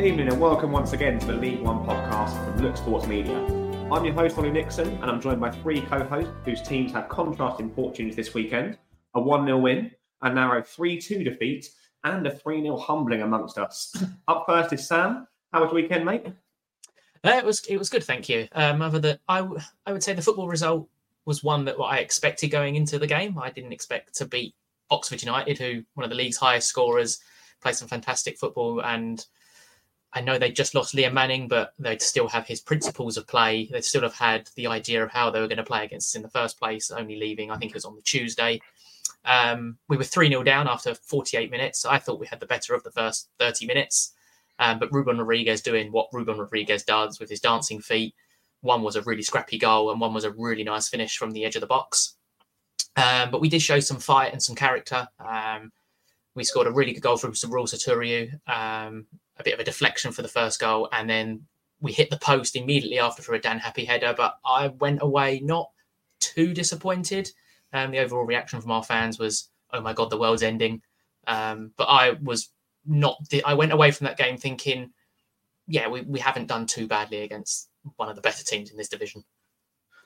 Good evening and welcome once again to the League One podcast from Look Sports Media. I'm your host, Ollie Nixon, and I'm joined by three co hosts whose teams have contrasting fortunes this weekend a 1 0 win, a narrow 3 2 defeat, and a 3 0 humbling amongst us. Up first is Sam. How was weekend, mate? Uh, it was it was good, thank you. Um, other than I, w- I would say the football result was one that I expected going into the game. I didn't expect to beat Oxford United, who one of the league's highest scorers, played some fantastic football, and I know they just lost Liam Manning, but they'd still have his principles of play. They'd still have had the idea of how they were going to play against us in the first place. Only leaving, I think it was on the Tuesday. Um, we were 3 0 down after 48 minutes. I thought we had the better of the first 30 minutes. Um, but Ruben Rodrigues doing what Ruben Rodrigues does with his dancing feet. One was a really scrappy goal, and one was a really nice finish from the edge of the box. Um, but we did show some fight and some character. Um, we scored a really good goal from Sabrul Sotiriou, um, a bit of a deflection for the first goal, and then we hit the post immediately after for a Dan Happe header. But I went away not too disappointed. Um, the overall reaction from our fans was, "Oh my god, the world's ending." Um, but I was not. I went away from that game thinking, "Yeah, we, we haven't done too badly against one of the better teams in this division."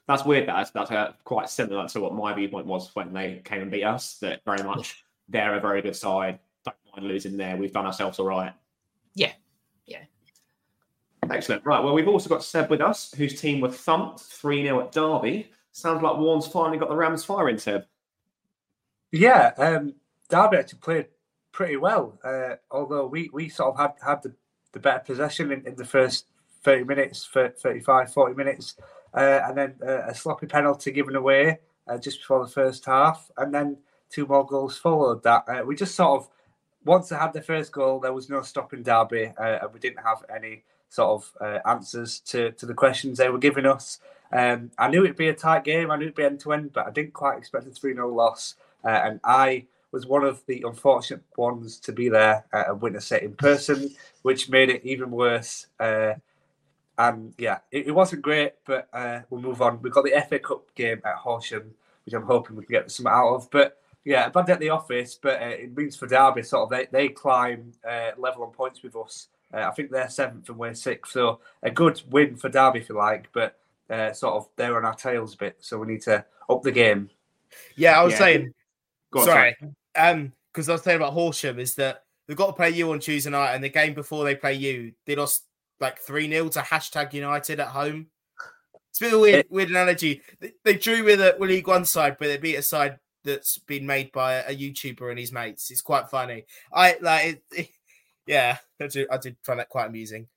That's weird. That's, that's uh, quite similar to what my viewpoint was when they came and beat us. That very much they're a very good side. Don't mind losing there. We've done ourselves all right. Yeah, yeah. Excellent. Right. Well, we've also got Seb with us, whose team were thumped 3 0 at Derby. Sounds like Warne's finally got the Rams firing, Seb. Yeah, um, Derby actually played pretty well. Uh, although we, we sort of had, had the, the better possession in, in the first 30 minutes, 35, 40 minutes, uh, and then uh, a sloppy penalty given away uh, just before the first half, and then two more goals followed that. Uh, we just sort of, once they had the first goal, there was no stopping Derby, uh, and we didn't have any sort of uh, answers to, to the questions they were giving us. Um, I knew it'd be a tight game, I knew it'd be end to end, but I didn't quite expect a 3 0 loss. Uh, and I was one of the unfortunate ones to be there at a winter set in person, which made it even worse. Uh, and yeah, it, it, wasn't great, but uh, we'll move on. We've got the FA Cup game at Horsham, which I'm hoping we can get some out of. But yeah, a bad day at the office, but uh, it means for Derby, sort of, they, they climb uh, level on points with us. Uh, I think they're seventh and we're sixth. So a good win for Derby, if you like, but uh, sort of they're on our tails a bit. So we need to up the game. Yeah, I was yeah. saying, on, sorry, um, because I was saying about Horsham is that they've got to play you on Tuesday night, and the game before they play you, they lost like 3 0 to hashtag United at home. It's a bit of a weird, weird analogy. They, they drew with a League One side, but they beat a side that's been made by a, a YouTuber and his mates. It's quite funny. I like it, it, yeah, I did, I did find that quite amusing.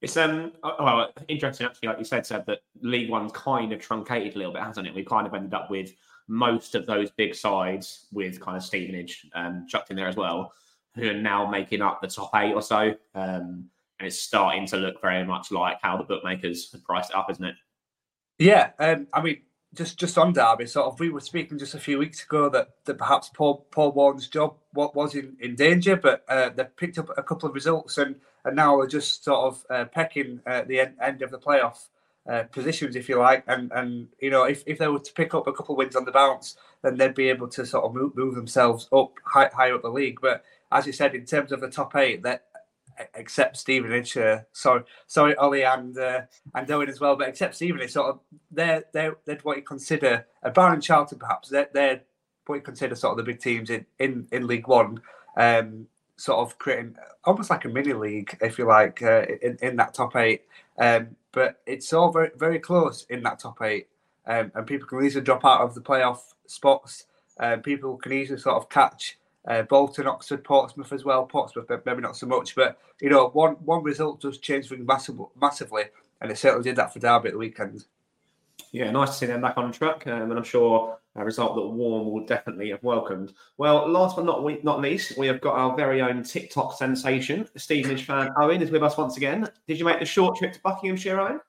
It's um well interesting actually, like you said, said that League One's kind of truncated a little bit, hasn't it? We kind of ended up with most of those big sides with kind of Stevenage um, chucked in there as well, who are now making up the top eight or so. Um, and it's starting to look very much like how the bookmakers have priced it up, isn't it? Yeah, um, I mean, just just on Derby, sort of, we were speaking just a few weeks ago that, that perhaps Paul Paul Warne's job what was in, in danger, but uh, they've picked up a couple of results and and now are just sort of uh, pecking at the end, end of the playoff uh, positions, if you like. And and you know, if, if they were to pick up a couple of wins on the bounce, then they'd be able to sort of move, move themselves up high, higher up the league. But as you said, in terms of the top eight, that except Stevenage, uh, sorry, sorry, Ollie and uh, and Owen as well, but except Stevenage, sort of they're they're they're what you consider a Barron Charlton perhaps they're they're what you consider sort of the big teams in in, in League One. Um, sort of creating almost like a mini league, if you like, uh, in, in that top eight. Um, but it's all very, very close in that top eight. Um, and people can easily drop out of the playoff spots. Um, people can easily sort of catch uh, Bolton, Oxford, Portsmouth as well. Portsmouth, maybe not so much, but you know, one one result does change things massive, massively, and it certainly did that for Derby at the weekend. Yeah, nice to see them back on track, um, and I'm sure a result that Warne will definitely have welcomed. Well, last but not not least, we have got our very own TikTok sensation, Stevenage fan Owen is with us once again. Did you make the short trip to Buckinghamshire, Owen?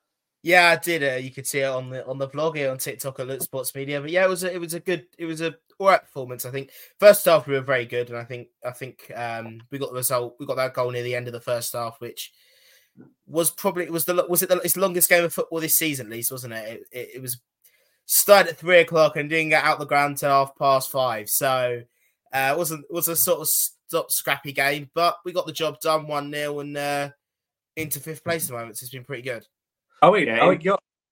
Yeah, I did. Uh, you could see it on the on the blog here on TikTok at Look Sports Media. But yeah, it was a, it was a good it was a all right performance. I think first half we were very good, and I think I think um, we got the result. We got that goal near the end of the first half, which was probably was the was it the, it's longest game of football this season, at least, wasn't it? It, it, it was started at three o'clock and didn't get out the ground till half past five. So uh, it wasn't was a sort of stop scrappy game, but we got the job done one 0 and uh, into fifth place at the moment. So it's been pretty good. Oh, yeah. oh,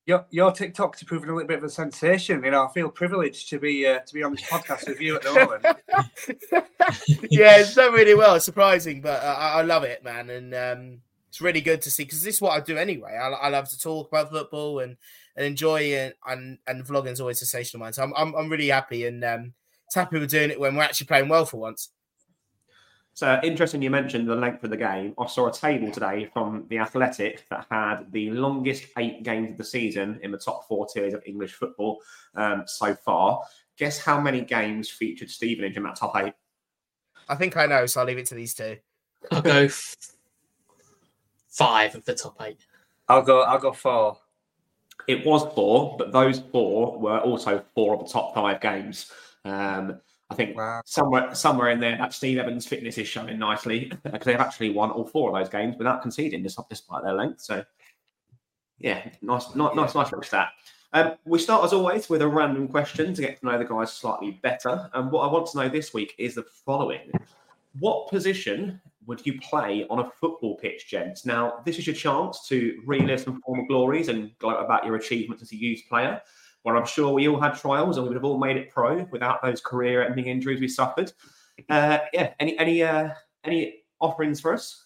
your your TikTok's proving a little bit of a sensation. You know, I feel privileged to be uh, to be on this podcast with you at the moment. yeah, it's done really well. It's surprising, but uh, I, love it, man, and um, it's really good to see because this is what I do anyway. I, I love to talk about football and and enjoy it, and and vlogging is always a sensation. So I'm I'm, I'm really happy and um, it's happy we're doing it when we're actually playing well for once. So interesting, you mentioned the length of the game. I saw a table today from the Athletic that had the longest eight games of the season in the top four tiers of English football um, so far. Guess how many games featured Stevenage in that top eight? I think I know, so I'll leave it to these two. I'll go f- five of the top eight. I'll go. I'll go four. It was four, but those four were also four of the top five games. Um, I think wow. somewhere somewhere in there that Steve Evans' fitness is showing nicely because they've actually won all four of those games without conceding, despite their length. So, yeah, nice, nice, nice, nice little stat. Um, we start as always with a random question to get to know the guys slightly better. And what I want to know this week is the following: What position would you play on a football pitch, gents? Now, this is your chance to relive some former glories and gloat about your achievements as a youth player. Where I'm sure we all had trials and we would have all made it pro without those career-ending injuries we suffered. Uh, yeah, any any uh, any offerings for us?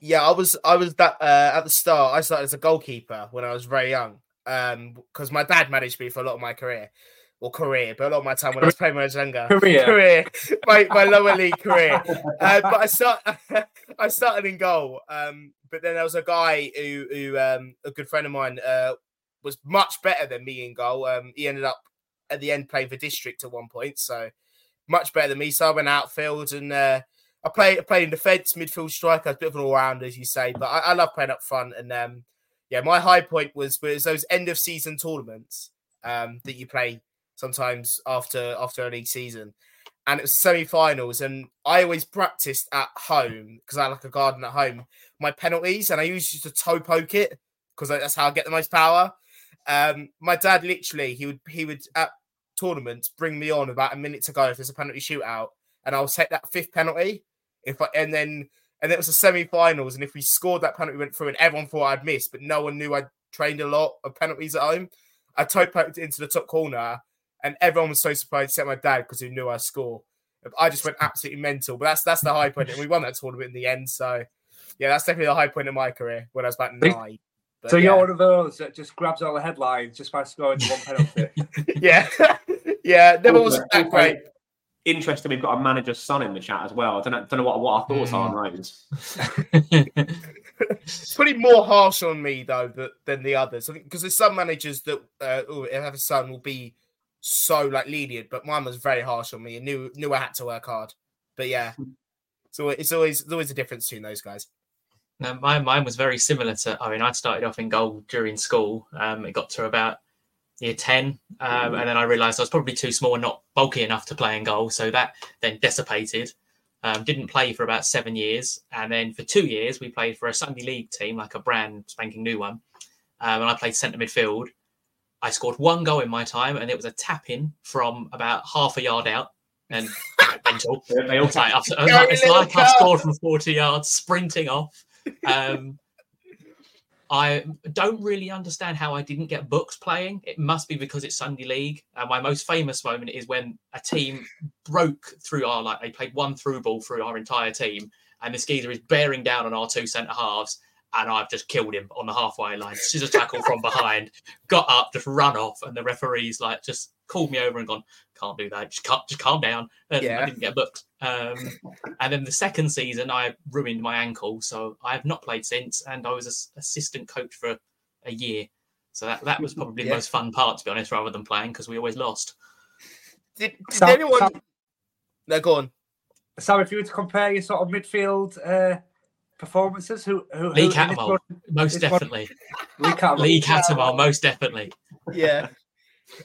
Yeah, I was I was that uh, at the start. I started as a goalkeeper when I was very young because um, my dad managed me for a lot of my career or career, but a lot of my time when I was playing when I was younger. Career, career, my, my lower league career. Uh, but I start, I started in goal. Um, but then there was a guy who, who um, a good friend of mine, uh, was much better than me in goal. Um, he ended up at the end playing for district at one point, so much better than me. So I went outfield and uh, I played played in defence, midfield striker, a bit of an all rounder, as you say. But I, I love playing up front. And um, yeah, my high point was was those end of season tournaments um, that you play sometimes after after a league season. And it was semi-finals, and I always practiced at home because I like a garden at home. My penalties, and I used to toe poke it because that's how I get the most power. Um, my dad literally he would he would at tournaments bring me on about a minute to go if there's a penalty shootout, and I'll take that fifth penalty. If I and then and it was a semi-finals, and if we scored that penalty went through, and everyone thought I'd missed, but no one knew I'd trained a lot of penalties at home. I toe poked into the top corner, and everyone was so surprised except my dad because he knew I score. I just went absolutely mental, but that's that's the high point, and we won that tournament in the end. So, yeah, that's definitely the high point in my career when I was about nine. But, so you're one of those that just grabs all the headlines just by scoring one penalty. yeah, yeah, never was that great. Interesting, we've got a manager's son in the chat as well. I don't know, don't know what, what our thoughts mm. are on those. it's pretty more harsh on me though that, than the others. I think because there's some managers that uh, have a son will be so like lenient, but mine was very harsh on me and knew knew I had to work hard. But yeah, so it's always it's always a difference between those guys. No, mine, mine was very similar to. I mean, I started off in goal during school. Um, it got to about year 10, um, and then I realised I was probably too small and not bulky enough to play in goal. So that then dissipated. Um, didn't play for about seven years, and then for two years we played for a Sunday League team, like a brand spanking new one. Um, and I played centre midfield. I scored one goal in my time, and it was a tap in from about half a yard out. And mental. They all like, it's like I scored from 40 yards, sprinting off. Um, I don't really understand how I didn't get books playing. It must be because it's Sunday League. Uh, my most famous moment is when a team broke through our like they played one through ball through our entire team, and the geezer is bearing down on our two centre halves, and I've just killed him on the halfway line. Scissor tackle from behind, got up, just run off, and the referee's like just called me over and gone, "Can't do that. Just, calm, just calm down." And Yeah. I didn't get booked. Um, and then the second season, I ruined my ankle, so I have not played since. And I was an assistant coach for a year, so that that was probably the most fun part, to be honest, rather than playing because we always lost. Did, did Sam- anyone? Sam- No, go on. Sam, if you were to compare your sort of midfield uh, performances, who who Lee who, Cattermole, most definitely. Lee Cattermole. Lee Cattermole, most definitely. Yeah,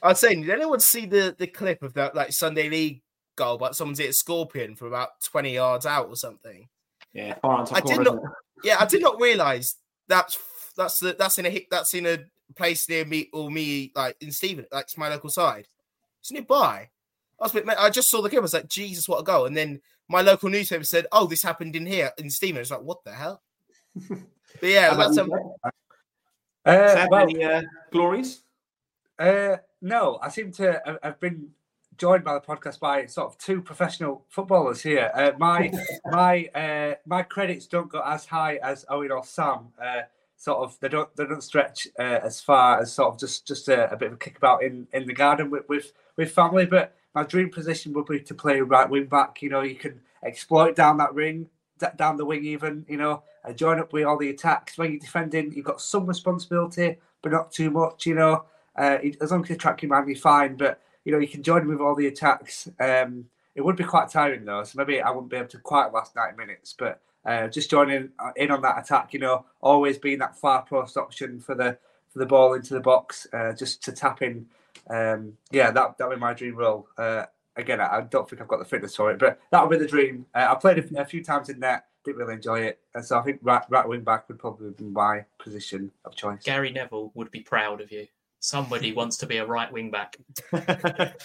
I was saying, did anyone see the the clip of that like Sunday League goal? But someone's hit a scorpion from about twenty yards out or something. Yeah, far on top I did not. it? Yeah, I did not realize that's that's the that's in a hit that's in a place near me or me like in Stephen, like it's my local side. It's nearby. I was a bit, I just saw the clip. I was like, Jesus, what a goal! And then my local newspaper said, "Oh, this happened in here in Stephen." It's like, what the hell? But yeah, How that's you, um, Uh, well, any uh, glories? Uh, no, I seem to. have- I've been joined by the podcast by sort of two professional footballers here. Uh, my my uh, my credits don't go as high as Owen or Sam. Uh, sort of, they don't they don't stretch uh, as far as sort of just just a, a bit of a kickabout in in the garden with with with family. But my dream position would be to play right wing back. You know, you can exploit down that ring, down the wing even. You know, join up with all the attacks. When you're defending, you've got some responsibility, but not too much. You know, uh, as long as you track your man, you're fine. But you know, you can join with all the attacks. Um, it would be quite tiring though, so maybe I wouldn't be able to quite last ninety minutes. But uh, just joining uh, in on that attack, you know, always being that far post option for the for the ball into the box, uh, just to tap in. Um, yeah, that that would be my dream role. Uh, again, I, I don't think I've got the fitness for it, but that would be the dream. Uh, I played a, a few times in net, didn't really enjoy it, and so I think right, right wing back would probably be my position of choice. Gary Neville would be proud of you. Somebody wants to be a right wing back.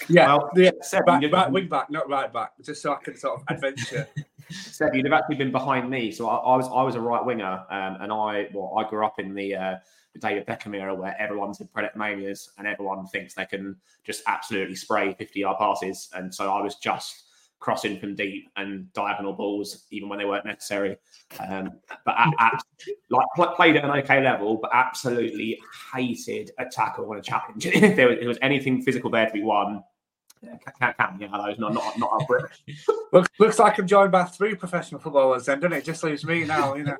Yeah, Well, yeah, Seb, right, you- right wing back, not right back, just so I can sort of adventure. Seb, you'd have actually been behind me. So I, I was I was a right winger, um, and I well I grew up in the uh, the David Beckham era where everyone's in Predator manias and everyone thinks they can just absolutely spray fifty yard passes, and so I was just crossing from deep and diagonal balls even when they weren't necessary. Um, but a- a- like played at an okay level, but absolutely hated a tackle and a challenge. if there was, if there was anything physical there to be won. Yeah, can't count of those. Not not not for looks, looks like I'm joined by three professional footballers, then, doesn't it? Just leaves me now, you know.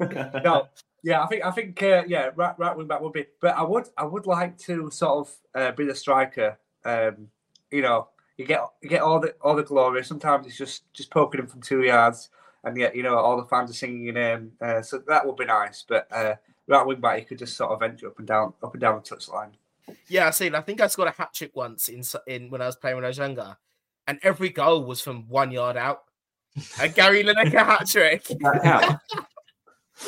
no, yeah, I think I think uh, yeah, right, right wing back would be, but I would I would like to sort of uh, be the striker. Um, you know, you get you get all the all the glory. Sometimes it's just just poking him from two yards, and yet you know all the fans are singing your name. Uh, so that would be nice. But uh, right wing back, you could just sort of venture up and down up and down the touchline. Yeah, I see. I think I scored a hat trick once in in when I was playing when I was younger, and every goal was from one yard out. A Gary Lineker hat trick. Count.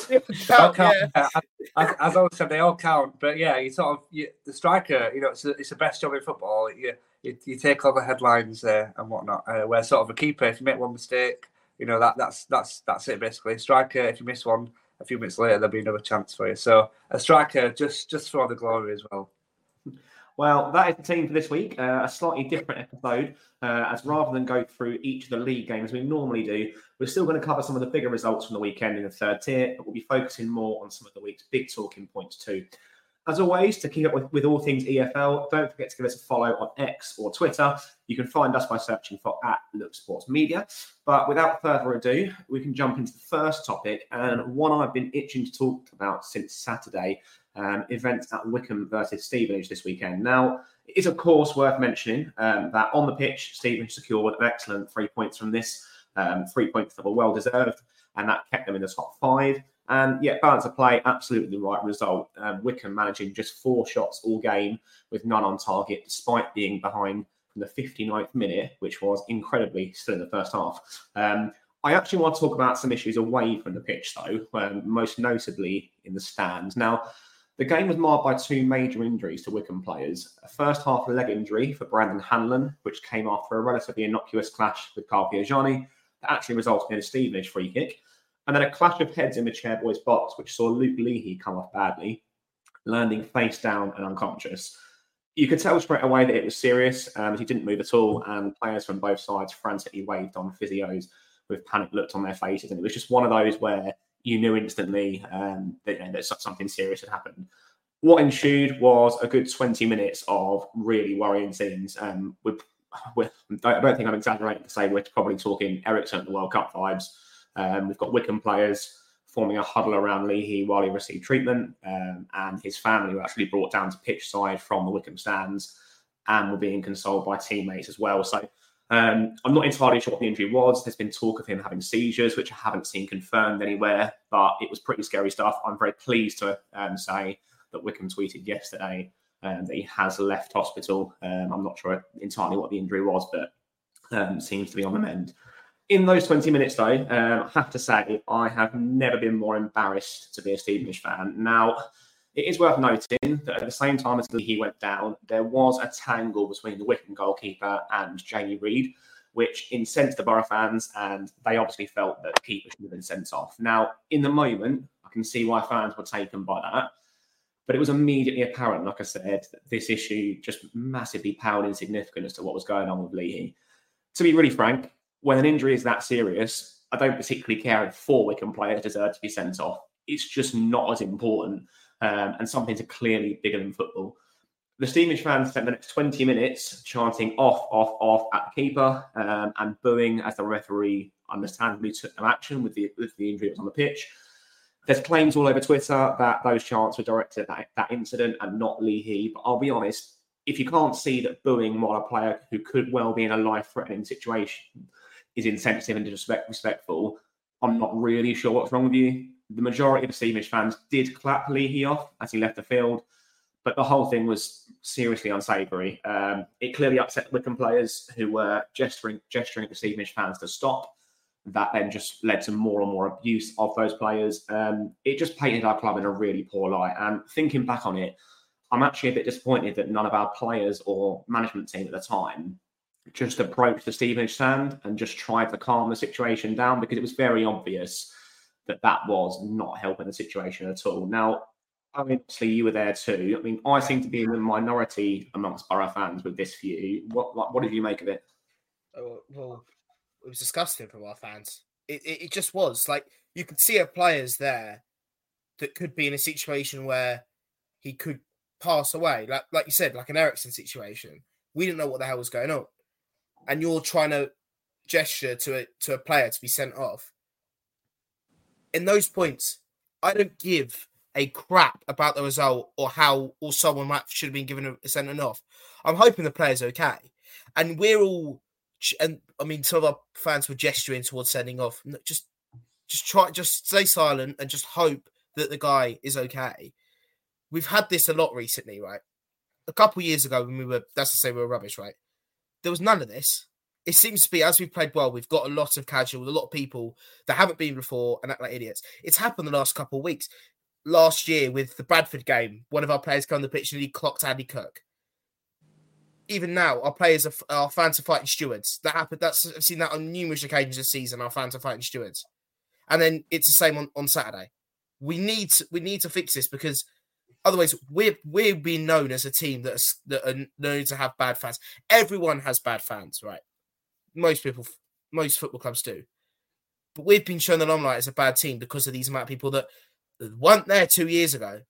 They all count. yeah. Uh, as, as I said, they all count. But yeah, you sort of you, the striker. You know, it's, the- it's the best job in football. You you, you take all the headlines uh, and whatnot. Uh, where sort of a keeper, if you make one mistake, you know that that's that's that's it basically. Striker, if you miss one, a few minutes later there'll be another chance for you. So a striker, just just for the glory as well. Well, that is the team for this week. Uh, a slightly different episode, uh, as rather than go through each of the league games we normally do, we're still going to cover some of the bigger results from the weekend in the third tier, but we'll be focusing more on some of the week's big talking points too. As always, to keep up with, with all things EFL, don't forget to give us a follow on X or Twitter. You can find us by searching for at Look Sports Media. But without further ado, we can jump into the first topic and one I've been itching to talk about since Saturday um, events at Wycombe versus Stevenage this weekend. Now, it is, of course, worth mentioning um, that on the pitch, Stevenage secured an excellent three points from this, um, three points that were well deserved, and that kept them in the top five. And yeah, balance of play, absolutely the right result. Um, Wycombe managing just four shots all game with none on target, despite being behind from the 59th minute, which was incredibly still in the first half. Um, I actually want to talk about some issues away from the pitch, though, um, most notably in the stands. Now, the game was marred by two major injuries to Wycombe players. A first half leg injury for Brandon Hanlan, which came after a relatively innocuous clash with Carl Piergianni that actually resulted in a Stevenage free kick. And then a clash of heads in the Chairboys box, which saw Luke Leahy come off badly, landing face down and unconscious. You could tell straight away that it was serious. Um, he didn't move at all, and players from both sides frantically waved on physios with panic looked on their faces. And it was just one of those where you knew instantly um, that, you know, that something serious had happened. What ensued was a good 20 minutes of really worrying scenes. Um, with, with, I don't think I'm exaggerating to say we're probably talking Eriksen at the World Cup vibes. Um, we've got Wycombe players forming a huddle around Leahy while he received treatment, um, and his family were actually brought down to pitch side from the Wycombe stands and were being consoled by teammates as well. So um, I'm not entirely sure what the injury was. There's been talk of him having seizures, which I haven't seen confirmed anywhere, but it was pretty scary stuff. I'm very pleased to um, say that Wycombe tweeted yesterday um, that he has left hospital. Um, I'm not sure entirely what the injury was, but um, seems to be on the mend. In those 20 minutes, though, um, I have to say I have never been more embarrassed to be a Stevenage fan. Now, it is worth noting that at the same time as he went down, there was a tangle between the Wycombe goalkeeper and Jamie Reid, which incensed the Borough fans, and they obviously felt that the keeper should have been sent off. Now, in the moment, I can see why fans were taken by that, but it was immediately apparent, like I said, that this issue just massively paled in significance as to what was going on with Leahy. To be really frank, when an injury is that serious, I don't particularly care if four Wycombe players deserve to be sent off. It's just not as important um, and something clearly bigger than football. The Stevenage fans spent the next 20 minutes chanting off, off, off at the keeper um, and booing as the referee understandably took no action with the, with the injury that was on the pitch. There's claims all over Twitter that those chants were directed at that, that incident and not Leahy. But I'll be honest, if you can't see that booing while a player who could well be in a life threatening situation is insensitive and disrespectful, I'm not really sure what's wrong with you the majority of Stevenage fans did clap Leahy off as he left the field, but the whole thing was seriously unsavoury. Um, it clearly upset Wycombe players who were gesturing, gesturing at the Stevenage fans to stop. That then just led to more and more abuse of those players. Um, it just painted our club in a really poor light. And thinking back on it, I'm actually a bit disappointed that none of our players or management team at the time just approached the Stevenage stand and just tried to calm the situation down because it was very obvious that that was not helping the situation at all. Now, obviously, you were there too. I mean, I seem to be in the minority amongst Borough fans with this view. What what, what did you make of it? Oh, well, it was disgusting from our fans. It, it, it just was like you could see a players there that could be in a situation where he could pass away, like like you said, like an Eriksen situation. We didn't know what the hell was going on, and you're trying to gesture to a to a player to be sent off in those points, I don't give a crap about the result or how or someone might should have been given a, sending off. I'm hoping the player's okay, and we're all. And I mean, some of our fans were gesturing towards sending off. Just, just try, just stay silent and just hope that the guy is okay. We've had this a lot recently, right? A couple years ago, when we were, that's to say, we were rubbish, right? There was none of this it seems to be as we've played well, we've got a lot of casual, a lot of people that haven't been before and act like idiots. It's happened the last couple of weeks. Last year with the Bradford game, one of our players came on the pitch and he clocked Andy Cook. Even now, our players are our fans are fighting stewards. That happened. That's I've seen that on numerous occasions this season. Our fans are fighting stewards, and then it's the same on, on Saturday. We need to, we need to fix this because otherwise we're we're being known as a team that are, that are known to have bad fans. Everyone has bad fans, right? most people, most football clubs do. But we've been shown the limelight as a bad team because of these amount of people that weren't there two years ago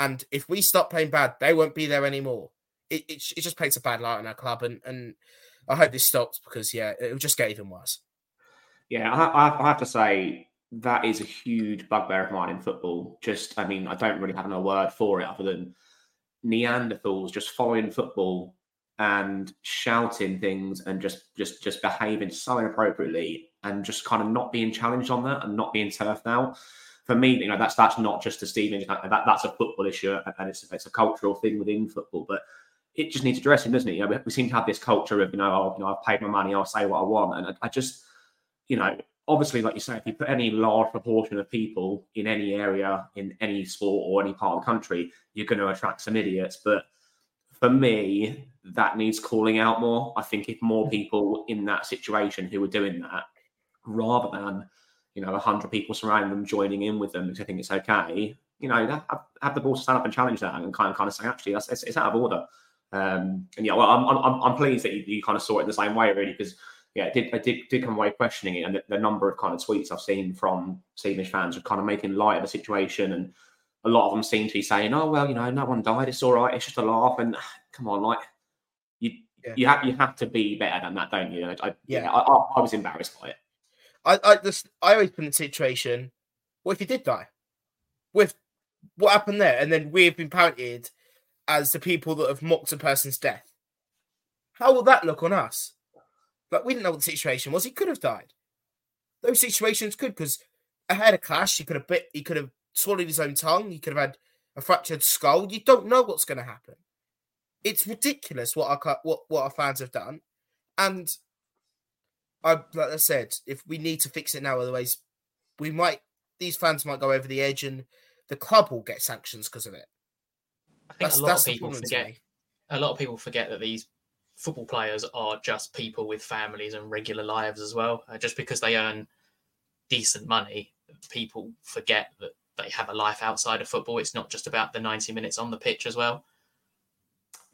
And if we stop playing bad, they won't be there anymore. It, it, it just paints a bad light on our club. And, and I hope this stops because, yeah, it will just get even worse. Yeah, I, I have to say, that is a huge bugbear of mine in football. Just, I mean, I don't really have no word for it other than Neanderthals just following football and shouting things and just just just behaving so inappropriately and just kind of not being challenged on that and not being turfed out. For me, you know, that's that's not just a Stevens. That, that's a football issue and it's it's a cultural thing within football. But it just needs addressing, doesn't it? You know, we seem to have this culture of you know, oh, you know, I've paid my money, I'll say what I want, and I, I just, you know, obviously, like you say, if you put any large proportion of people in any area, in any sport or any part of the country, you're going to attract some idiots. But for me, that needs calling out more. I think if more people in that situation who are doing that, rather than you know hundred people surrounding them joining in with them because I think it's okay, you know, have, have the ball to stand up and challenge that and kind of kind of say actually that's it's, it's out of order. Um, and yeah, well, I'm, I'm I'm pleased that you, you kind of saw it the same way really because yeah, I did I did did come away questioning it, and the, the, number of kind of tweets I've seen from Stevenage fans are kind of making light of the situation, and a lot of them seem to be saying, "Oh well, you know, no one died, it's all right, it's just a laugh." And come on, like you yeah. you have you have to be better than that, don't you? I, yeah, yeah I, I, I, was embarrassed by it. I I just I always put in the situation, what if you did die? With what happened there, and then we've been painted as the people that have mocked a person's death. How will that look on us? But we didn't know what the situation was. He could have died. Those situations could, because I had a clash. He could have bit. He could have swallowed his own tongue. He could have had a fractured skull. You don't know what's going to happen. It's ridiculous what our what what our fans have done, and I like I said, if we need to fix it now, otherwise we might these fans might go over the edge, and the club will get sanctions because of it. I think that's, a lot of people forget. A lot of people forget that these football players are just people with families and regular lives as well. Uh, just because they earn decent money, people forget that they have a life outside of football. It's not just about the 90 minutes on the pitch as well.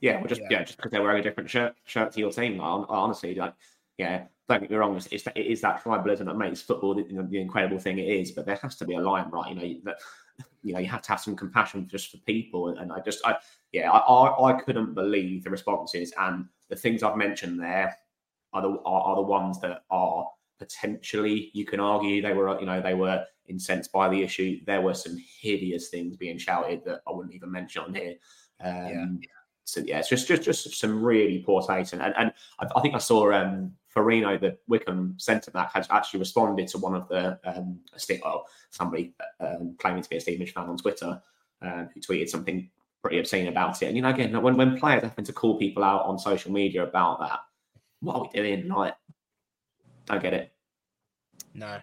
Yeah, well, just yeah, yeah just because they're wearing a different shirt shirt to your team. Honestly, like yeah, don't get me wrong, it's, it's, it is that tribalism that makes football the, the, incredible thing it is. But there has to be a line, right? You know that you know you have to have some compassion just for people. And, and I just, I yeah, I, I, I couldn't believe the responses and the things I've mentioned there are the are, are, the ones that are potentially you can argue they were you know they were incensed by the issue. There were some hideous things being shouted that I wouldn't even mention on here. Um, yeah. So yeah, it's just just just some really poor taste, and and, I, think I saw um, Forino, the Wycombe centre back, has actually responded to one of the um, well, somebody um, claiming to be a Stevenage fan on Twitter, um, who tweeted something pretty obscene about it. And you know, again, when when players happen to call people out on social media about that, what are we doing? Like, don't get it. No,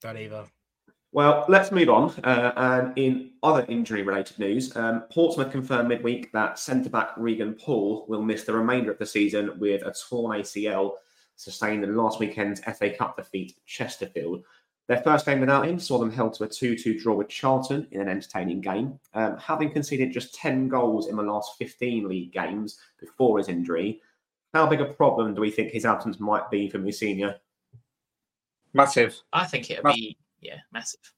don't either. Well, let's move on. Uh, and in other injury related news, um, Portsmouth confirmed midweek that centre back Regan Poole will miss the remainder of the season with a torn ACL sustained in last weekend's FA Cup defeat at Chesterfield. Their first game without him saw them held to a 2 2 draw with Charlton in an entertaining game. Um, having conceded just 10 goals in the last 15 league games before his injury, how big a problem do we think his absence might be for Mousinho? Massive. I think it'll be, yeah, massive.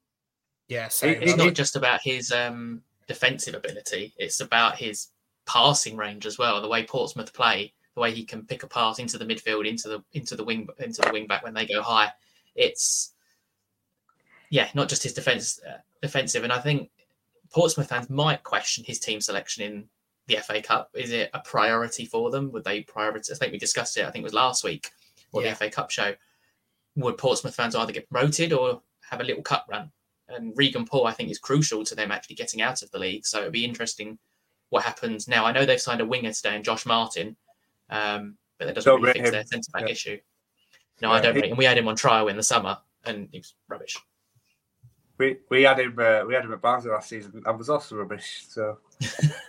Yeah, so it's not just about his um, defensive ability, it's about his passing range as well. The way Portsmouth play, the way he can pick a pass into the midfield, into the into the wing into the wing back when they go high. It's yeah, not just his defense uh, defensive. And I think Portsmouth fans might question his team selection in the FA Cup. Is it a priority for them? Would they prioritize? I think we discussed it. I think it was last week or yeah. the FA Cup show. Would Portsmouth fans either get promoted or have a little cup run? And Regan Poole, I think, is crucial to them actually getting out of the league. So it'd be interesting what happens now. I know they've signed a winger today, and Josh Martin, um, but that doesn't don't really fix him. their centre back yeah. issue. No, yeah, I don't. Rate him. We had him on trial in the summer, and he was rubbish. We we had him uh, we had him at Barnsley last season and was also rubbish. So,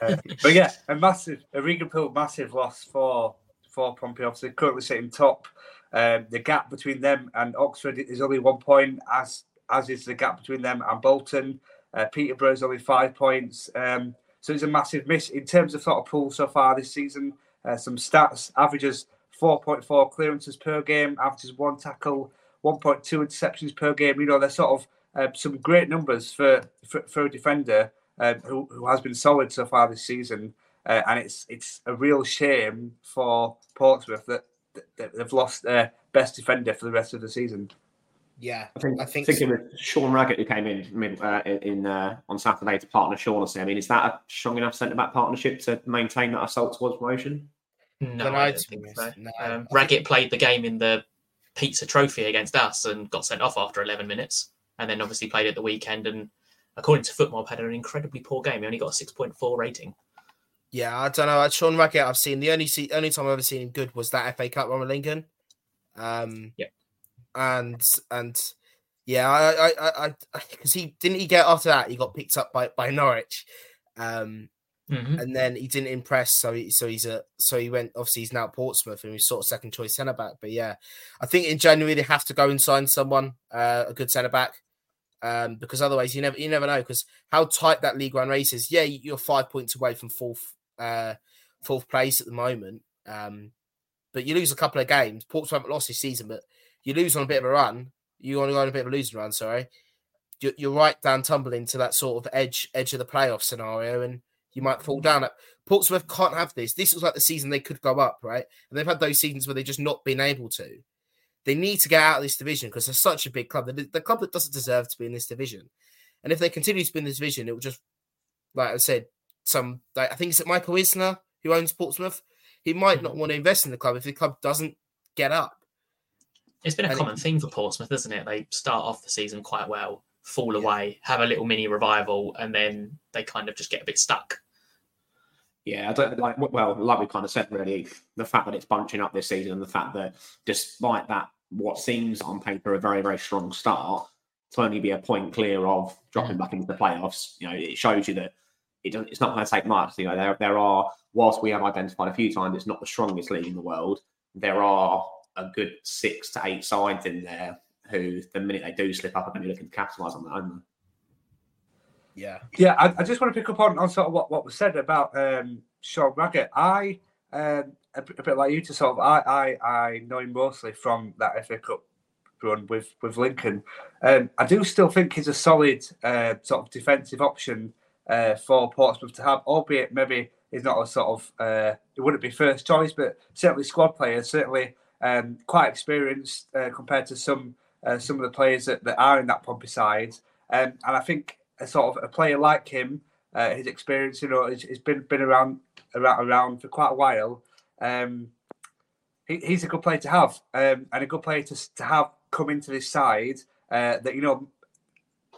uh, but yeah, a massive a Regan Poole massive loss for for Pompey. Obviously, currently sitting top. Um, the gap between them and Oxford is only one point, as as is the gap between them and Bolton. Uh, Peterborough is only five points. Um, so it's a massive miss in terms of sort of Poole so far this season. Uh, some stats averages 4.4 clearances per game, averages one tackle, 1.2 interceptions per game. You know, they're sort of uh, some great numbers for, for, for a defender. um, who, who has been solid so far this season. Uh, and it's it's a real shame for Portsmouth that, that they've lost their best defender for the rest of the season. Yeah, I think I think thinking so. with Sean Raggett who came in mid, uh, in uh, on Saturday to partner Shaughnessy. I mean, is that a strong enough centre back partnership to maintain that assault towards promotion? No, But I I don't think think- so. no, Um, Raggett played the game in the Pizza Trophy against us and got sent off after 11 minutes, and then obviously played at the weekend. And according to FotMob, had an incredibly poor game. He only got a 6.4 rating. Yeah, I don't know. Sean Raggett, I've seen the only see, only time I've ever seen him good was that FA Cup run with Lincoln. Um, Yep. and and yeah, I I I because he didn't he get after that he got picked up by by Norwich, um, Mhm. and then he didn't impress, so he so he's a so he went obviously he's now at Portsmouth and he's sort of second choice centre back. But yeah, I think in January they have to go and sign someone uh, a good centre back. Um, because otherwise you never you never know because how tight that League One race is. Yeah, you're five points away from fourth uh, fourth place at the moment. Um, but you lose a couple of games. Portsmouth haven't lost this season, but you lose on a bit of a run. You want to go on a bit of a losing run. Sorry, you're, you're right down tumbling to that sort of edge edge of the playoff scenario, and you might fall down. Portsmouth can't have this. This was like the season they could go up, right? And they've had those seasons where they've just not been able to. They need to get out of this division because they're such a big club. The, the club that doesn't deserve to be in this division. And if they continue to be in this division, it will just, like I said, some like, I think it's Michael Eisner who owns Portsmouth. He might not mm-hmm. want to invest in the club if the club doesn't get up. It's been a And it- common theme for Portsmouth, isn't it? They start off the season quite well, fall away, have a little mini revival, and then they kind of just get a bit stuck. Yeah, I don't like. Well, like we kind of said, really, the fact that it's bunching up this season, and the fact that despite that, what seems on paper a very very strong start, to only be a point clear of dropping mm. back into the playoffs, you know, it shows you that it doesn't, it's not going to take much. You know, there there are whilst we have identified a few times it's not the strongest league in the world, there are a good six to eight sides in there who, the minute they do slip up, are going to be looking to capitalise on that. aren't they? Yeah. Yeah, I, I just want to pick up on, on sort of what, what was said about um, Sean Raggett. I, um, a, bit- a bit like you to sort of, I, I, I know him mostly from that FA Cup run with, with Lincoln. Um, I do still think he's a solid uh, sort of defensive option uh, for Portsmouth to have, albeit maybe he's not a sort of, uh, it wouldn't be first choice, but certainly squad player, certainly um, quite experienced uh, compared to some uh, some of the players that, that are in that Pompey side. Um, and I think a sort of a player like him, uh, his experience, you know, he's, been been around around, around for quite a while. Um, he, he's a good player to have, um, and a good player to, to have come into this side. Uh, that you know,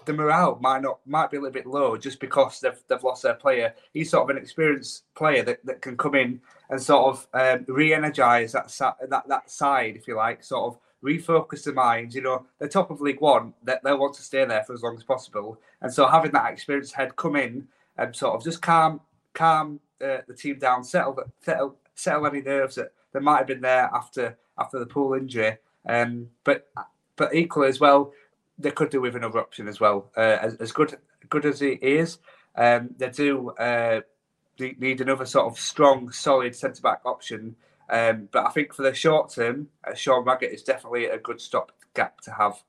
the morale might not might be a little bit low just because they've they've lost their player. He's sort of an experienced player that, that can come in and sort of um, re-energize that that that side, if you like, sort of refocus the minds. You know, they're top of League One, that they want to stay there for as long as possible, and so having that experienced head come in and sort of just calm calm uh, the team down, settle settle settle any nerves that, that might have been there after after the Poole injury. Um, but but equally as well, they could do with another option as well. Uh, as, as good good as he is, um, they do uh, need another sort of strong, solid centre back option. Um, but I think for the short term, uh, Sean Raggett is definitely a good stop gap to have.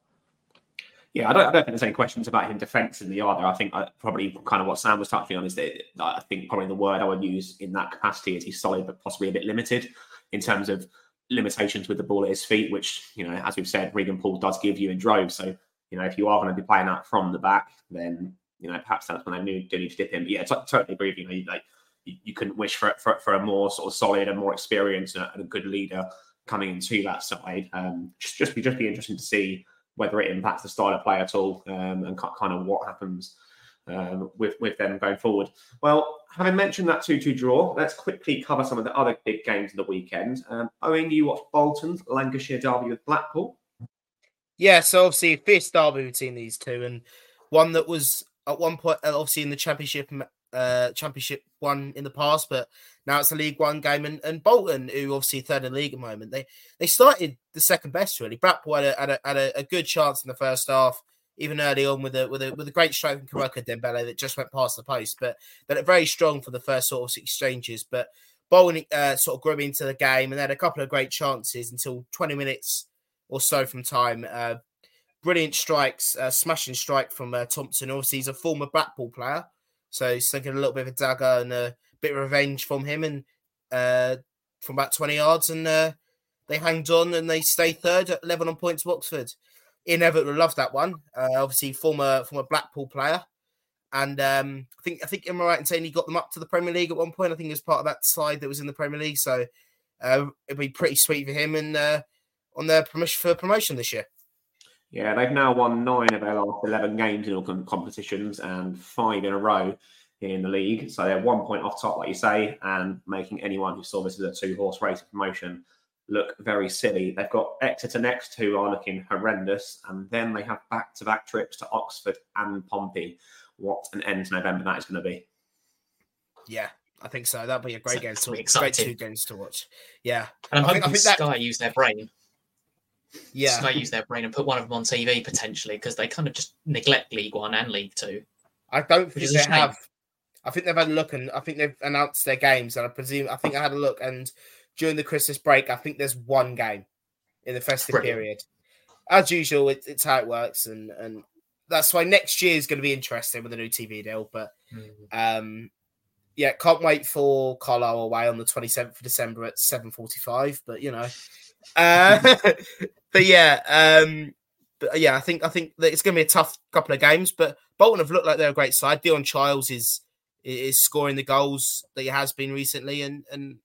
Yeah, I don't, I don't think there's any questions about him defensively either. I think uh, probably kind of what Sam was touching on is that I think probably the word I would use in that capacity is he's solid, but possibly a bit limited in terms of limitations with the ball at his feet, which, you know, as we've said, Regan Poole does give you in droves. So, you know, if you are going to be playing out from the back, then, you know, perhaps that's when they do need to dip in. But yeah, t- totally agree you. know, like, you, you couldn't wish for, for for a more sort of solid and more experienced and a, good leader coming into that side. Um, just just be just be interesting to see whether it impacts the style of play at all um, and kind of what happens um, with with them going forward. Well, having mentioned that two-two draw, let's quickly cover some of the other big games of the weekend. Um, Owen, you watched Bolton's Lancashire derby with Blackpool. Yeah, so obviously fierce derby between these two, and one that was at one point uh, obviously in the championship, uh, championship one in the past, but now it's a League One game. And, and Bolton, who obviously third in the league at the moment, they they started the second best really. Blackpool had a had a, had a, good chance in the first half, even early on with a with a with a great strike from Karamoko Dembele that just went past the post, but they looked very strong for the first sort of exchanges. But Bolton uh, sort of grew into the game and they had a couple of great chances until 20 minutes or so from time. Uh, brilliant strikes, uh, smashing strike from uh, Thompson. Obviously, he's a former Blackpool player, So it's taking a little bit of a dagger and a bit of revenge from him and uh, from about 20 yards. And uh, they hanged on and they stay third at 11 on points Oxford. Evatt would love that one. Uh, obviously, former former Blackpool player. And um, I think I think am I right in saying he got them up to the Premier League at one point? I think he was part of that side that was in the Premier League. So uh, it'd be pretty sweet for him and on their promotion for promotion this year. Yeah, they've now won nine of their last 11 games in all competitions and five in a row in the league. So they're one point off top, like you say, and making anyone who saw this as a two horse race of promotion look very silly. They've got Exeter next, who are looking horrendous, and then they have back to back trips to Oxford and Pompey. What an end to November that is going to be. Yeah, I think so. That'll be a great game to watch. Great two games to watch. Yeah, and I'm I hoping think, I think Sky that... use their brain yeah, Sky use their brain and put one of them on TV potentially because they kind of just neglect League One and League Two. I don't think they have. I think they've had a look and I think they've announced their games and I presume I think I had a look and during the Christmas break I think there's one game in the festive Brilliant. period. As usual, it, it's how it works and and that's why next year is going to be interesting with a new TV deal. But mm. um, yeah, can't wait for Carlisle away on the 27th of December at 7:45. But you know, uh, but yeah, um, but yeah, I think I think that it's going to be a tough couple of games. But Bolton have looked like they're a great side. Dion Charles is is scoring the goals that he has been recently, and and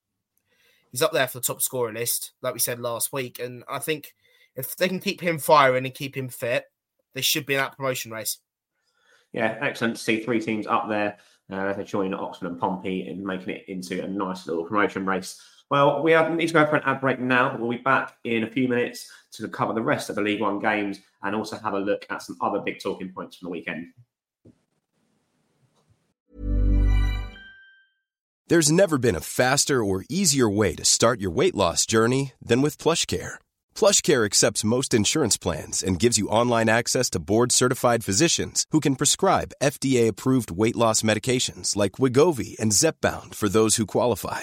he's up there for the top scorer list, like we said last week. And I think if they can keep him firing and keep him fit, they should be in that promotion race. Yeah, excellent to see three teams up there. Uh, they're joining Oxford and Pompey and making it into a nice little promotion race. Well, we have need to go for an ad break now. We'll be back in a few minutes to cover the rest of the League One games and also have a look at some other big talking points from the weekend. There's never been a faster or easier way to start your weight loss journey than with PlushCare. PlushCare accepts most insurance plans and gives you online access to board-certified physicians who can prescribe FDA-approved weight loss medications like Wegovy and Zepbound for those who qualify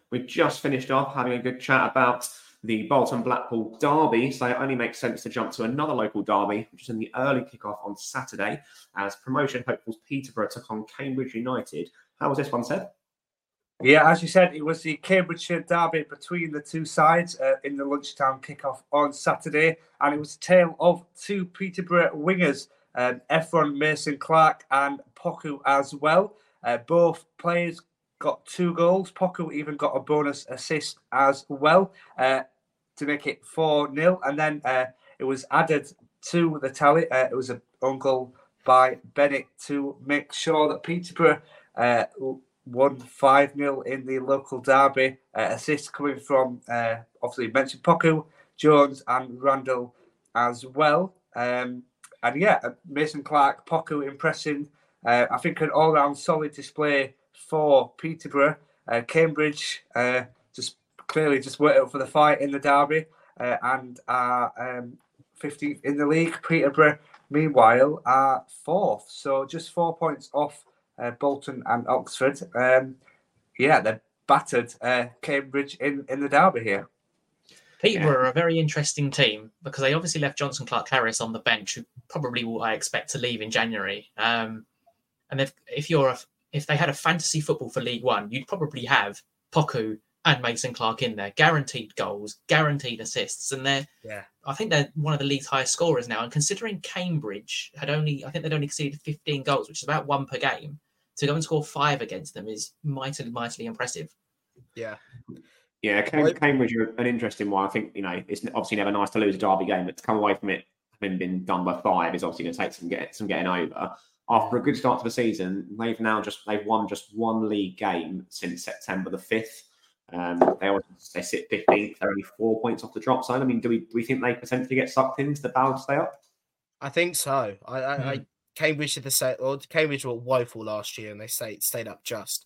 We've just finished off having a good chat about the Bolton Blackpool derby, so it only makes sense to jump to another local derby, which is in the early kickoff on Saturday, as promotion hopefuls Peterborough took on Cambridge United. How was this one, Seb? Yeah, as you said, it was the Cambridgeshire derby between the two sides uh, in the lunchtime kickoff on Saturday, and it was a tale of two Peterborough wingers, um, Ephron Mason Clark and Poku as well. Uh, both players got two goals. Poku even got a bonus assist as well uh, to make it 4 0. And then uh, it was added to the tally. Uh, it was an own goal by Bennett to make sure that Peterborough uh, won 5 0 in the local derby. Uh, assists coming from, uh, obviously, mentioned Poku, Jones, and Randall as well. Um, and yeah, Mason Clark, Poku impressing. I think an all round solid display for Peterborough. Uh, Cambridge uh, just clearly just worked up for the fight in the derby uh, and are um, 15th in the league. Peterborough, meanwhile, are fourth, so just four points off uh, Bolton and Oxford. Um, yeah, they're battered uh, Cambridge in, in the derby here. Peterborough yeah. are a very interesting team because they obviously left Jonson Clarke Harris on the bench, who probably will I expect to leave in January. Um, and if if you're a, if they had a fantasy football for League One, you'd probably have Poku and Mason Clark in there, guaranteed goals, guaranteed assists, and they're yeah. I think they're one of the league's highest scorers now. And considering Cambridge had only, I think they'd only conceded 15 goals, which is about one per game, to go and score five against them is mightily, mightily impressive. Yeah. Yeah, Cambridge are an interesting one. I think you know it's obviously never nice to lose a derby game, but to come away from it having been done by five is obviously going to take some get some getting over. After a good start to the season, they've now just they've won just one league game since September the fifth. Um, they always, they sit fifteenth. They're only four points off the drop zone. I mean, do we do we think they potentially get sucked into the battle to stay up? I think so. I, I, Hmm. I Cambridge did the same. Or Cambridge were woeful last year, and they stayed stayed up just.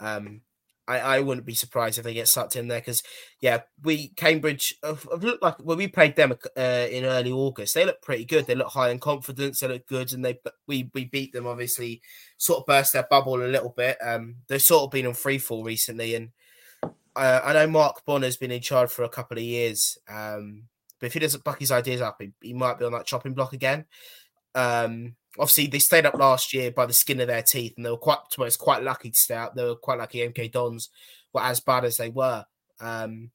Um, I, I wouldn't be surprised if they get sucked in there because, yeah, we Cambridge have have looked like when we played them uh, in early August, they look pretty good. They look high in confidence. They look good, and they we we beat them. Obviously, sort of burst their bubble a little bit. Um, they've sort of been on free fall recently, and uh, I know Mark Bonner's been in charge for a couple of years. Um, but if he doesn't buck his ideas up, he, he might be on that chopping block again. Um, obviously, they stayed up last year by the skin of their teeth, and they were quite, to be quite lucky to stay up. They were quite lucky. MK Dons were as bad as they were. Um,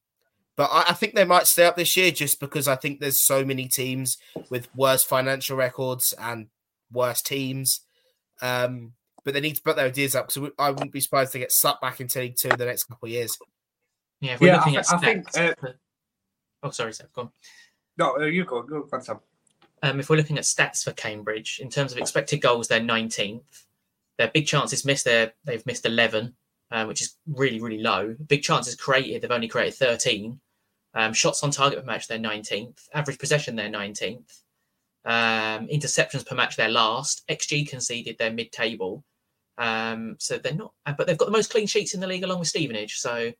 but I, I think they might stay up this year just because I think there's so many teams with worse financial records and worse teams. Um, but they need to put their ideas up because I wouldn't be surprised to get sucked back into League Two in the next couple of years. Yeah, if we're Yeah, looking I at thi- I think, uh, oh, sorry, Seth. Go on. No, uh, you go, go, go on, Sam. Um, if we're looking at stats for Cambridge in terms of expected goals, they're 19th. Their big chances missed, they're, they've missed 11, uh, which is really, really low. Big chances created, they've only created 13. Um, shots on target per match, they're 19th. Average possession, they're 19th. Um, interceptions per match, they're last. XG conceded, they're mid table. Um, so they're not, uh, but they've got the most clean sheets in the league along with Stevenage. So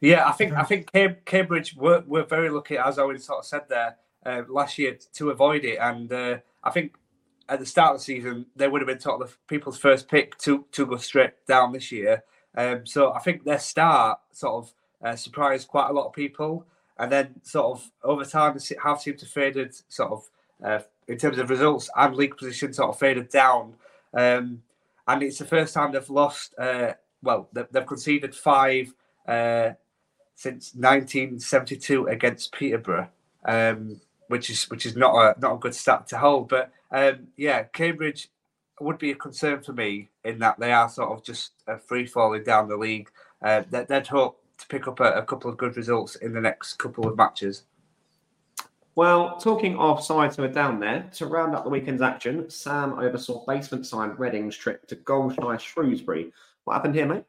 Yeah, I think I think Cambridge were, were very lucky, as I already sort of said there uh, last year, to avoid it. And uh, I think at the start of the season, they would have been sort of people's first pick to to go straight down this year. Um, so I think their start sort of uh, surprised quite a lot of people, and then sort of over time have seemed to faded sort of uh, in terms of results and league position sort of faded down. Um, and it's the first time they've lost. Uh, well, they've, they've conceded five. Uh, since 1972 against Peterborough, um, which is which is not a not a good stat to hold. But um, yeah, Cambridge would be a concern for me in that they are sort of just uh, free falling down the league. Uh, they'd, they'd hope to pick up a, a couple of good results in the next couple of matches. Well, talking of sides who are down there, to round up the weekend's action, Sam oversaw basement side Reading's trip to Goldshy Shrewsbury. What happened here, mate?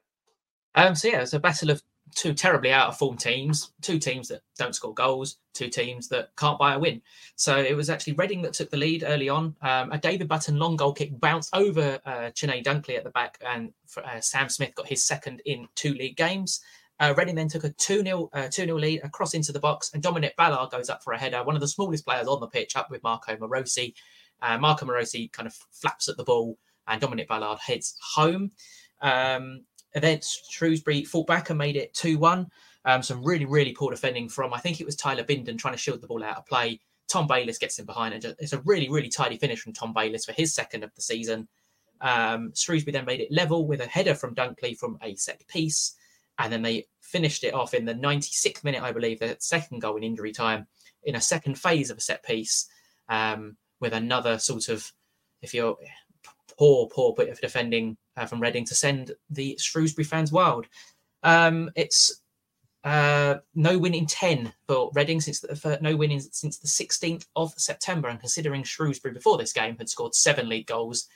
Um, so yeah, it's a battle of two terribly out of form teams, two teams that don't score goals, two teams that can't buy a win. So it was actually Reading that took the lead early on. Um, a David Button long goal kick bounced over uh, Chey Dunkley at the back, and uh, Sam Smith got his second in two league games. Uh, Reading then took a 2 0 uh, 2 0 lead across into the box, and Dominic Ballard goes up for a header, one of the smallest players on the pitch, up with Marko Marosi. Uh, Marko Marosi kind of flaps at the ball, and Dominic Ballard heads home. Um, and then Shrewsbury fought back and made it 2 1. Um, some really, really poor defending from, I think it was Tyler Bindon trying to shield the ball out of play. Tom Bayliss gets in behind it. It's a really, really tidy finish from Tom Bayliss for his second of the season. Um, Shrewsbury then made it level with a header from Dunkley from a set piece. And then they finished it off in the 96th minute, I believe, the second goal in injury time, in a second phase of a set piece um, with another sort of, if you're poor, poor bit of defending uh, from Reading to send the Shrewsbury fans wild. Um, it's uh, no win in 10 for Reading since the no win in, since the 16th of September. And considering Shrewsbury before this game had scored seven league goals,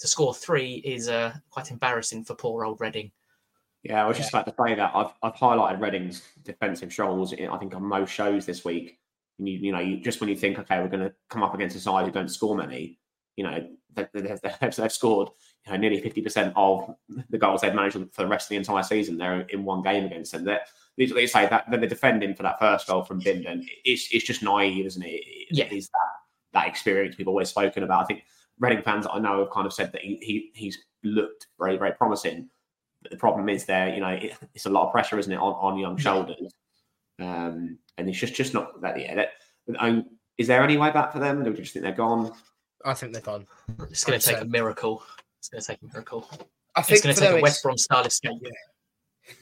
to score three is uh, quite embarrassing for poor old Reading. Yeah, I was just about to say that. I've, I've highlighted Reading's defensive struggles, I think, on most shows this week. You, you know, you, just when you think, okay, we're going to come up against a side who don't score many, you know, they, they, they've, they've scored you know, nearly 50% of the goals they've managed for the rest of the entire season. They're in one game against them. They're, they say that they're defending for that first goal from Bindon. It's, it's just naive, isn't it? Yeah. It is that, that experience we've always spoken about. I think Reading fans that I know have kind of said that he, he he's looked very, very promising. But the problem is there, you know, it, it's a lot of pressure, isn't it, on, on young shoulders? Um, and it's just just not that. Yeah, that, um, is there any way back for them? Do we just think they're gone? I think they're gone. It's going to take a miracle. It's going to take a miracle. I think It's going to take a West Brom style escape. Yeah.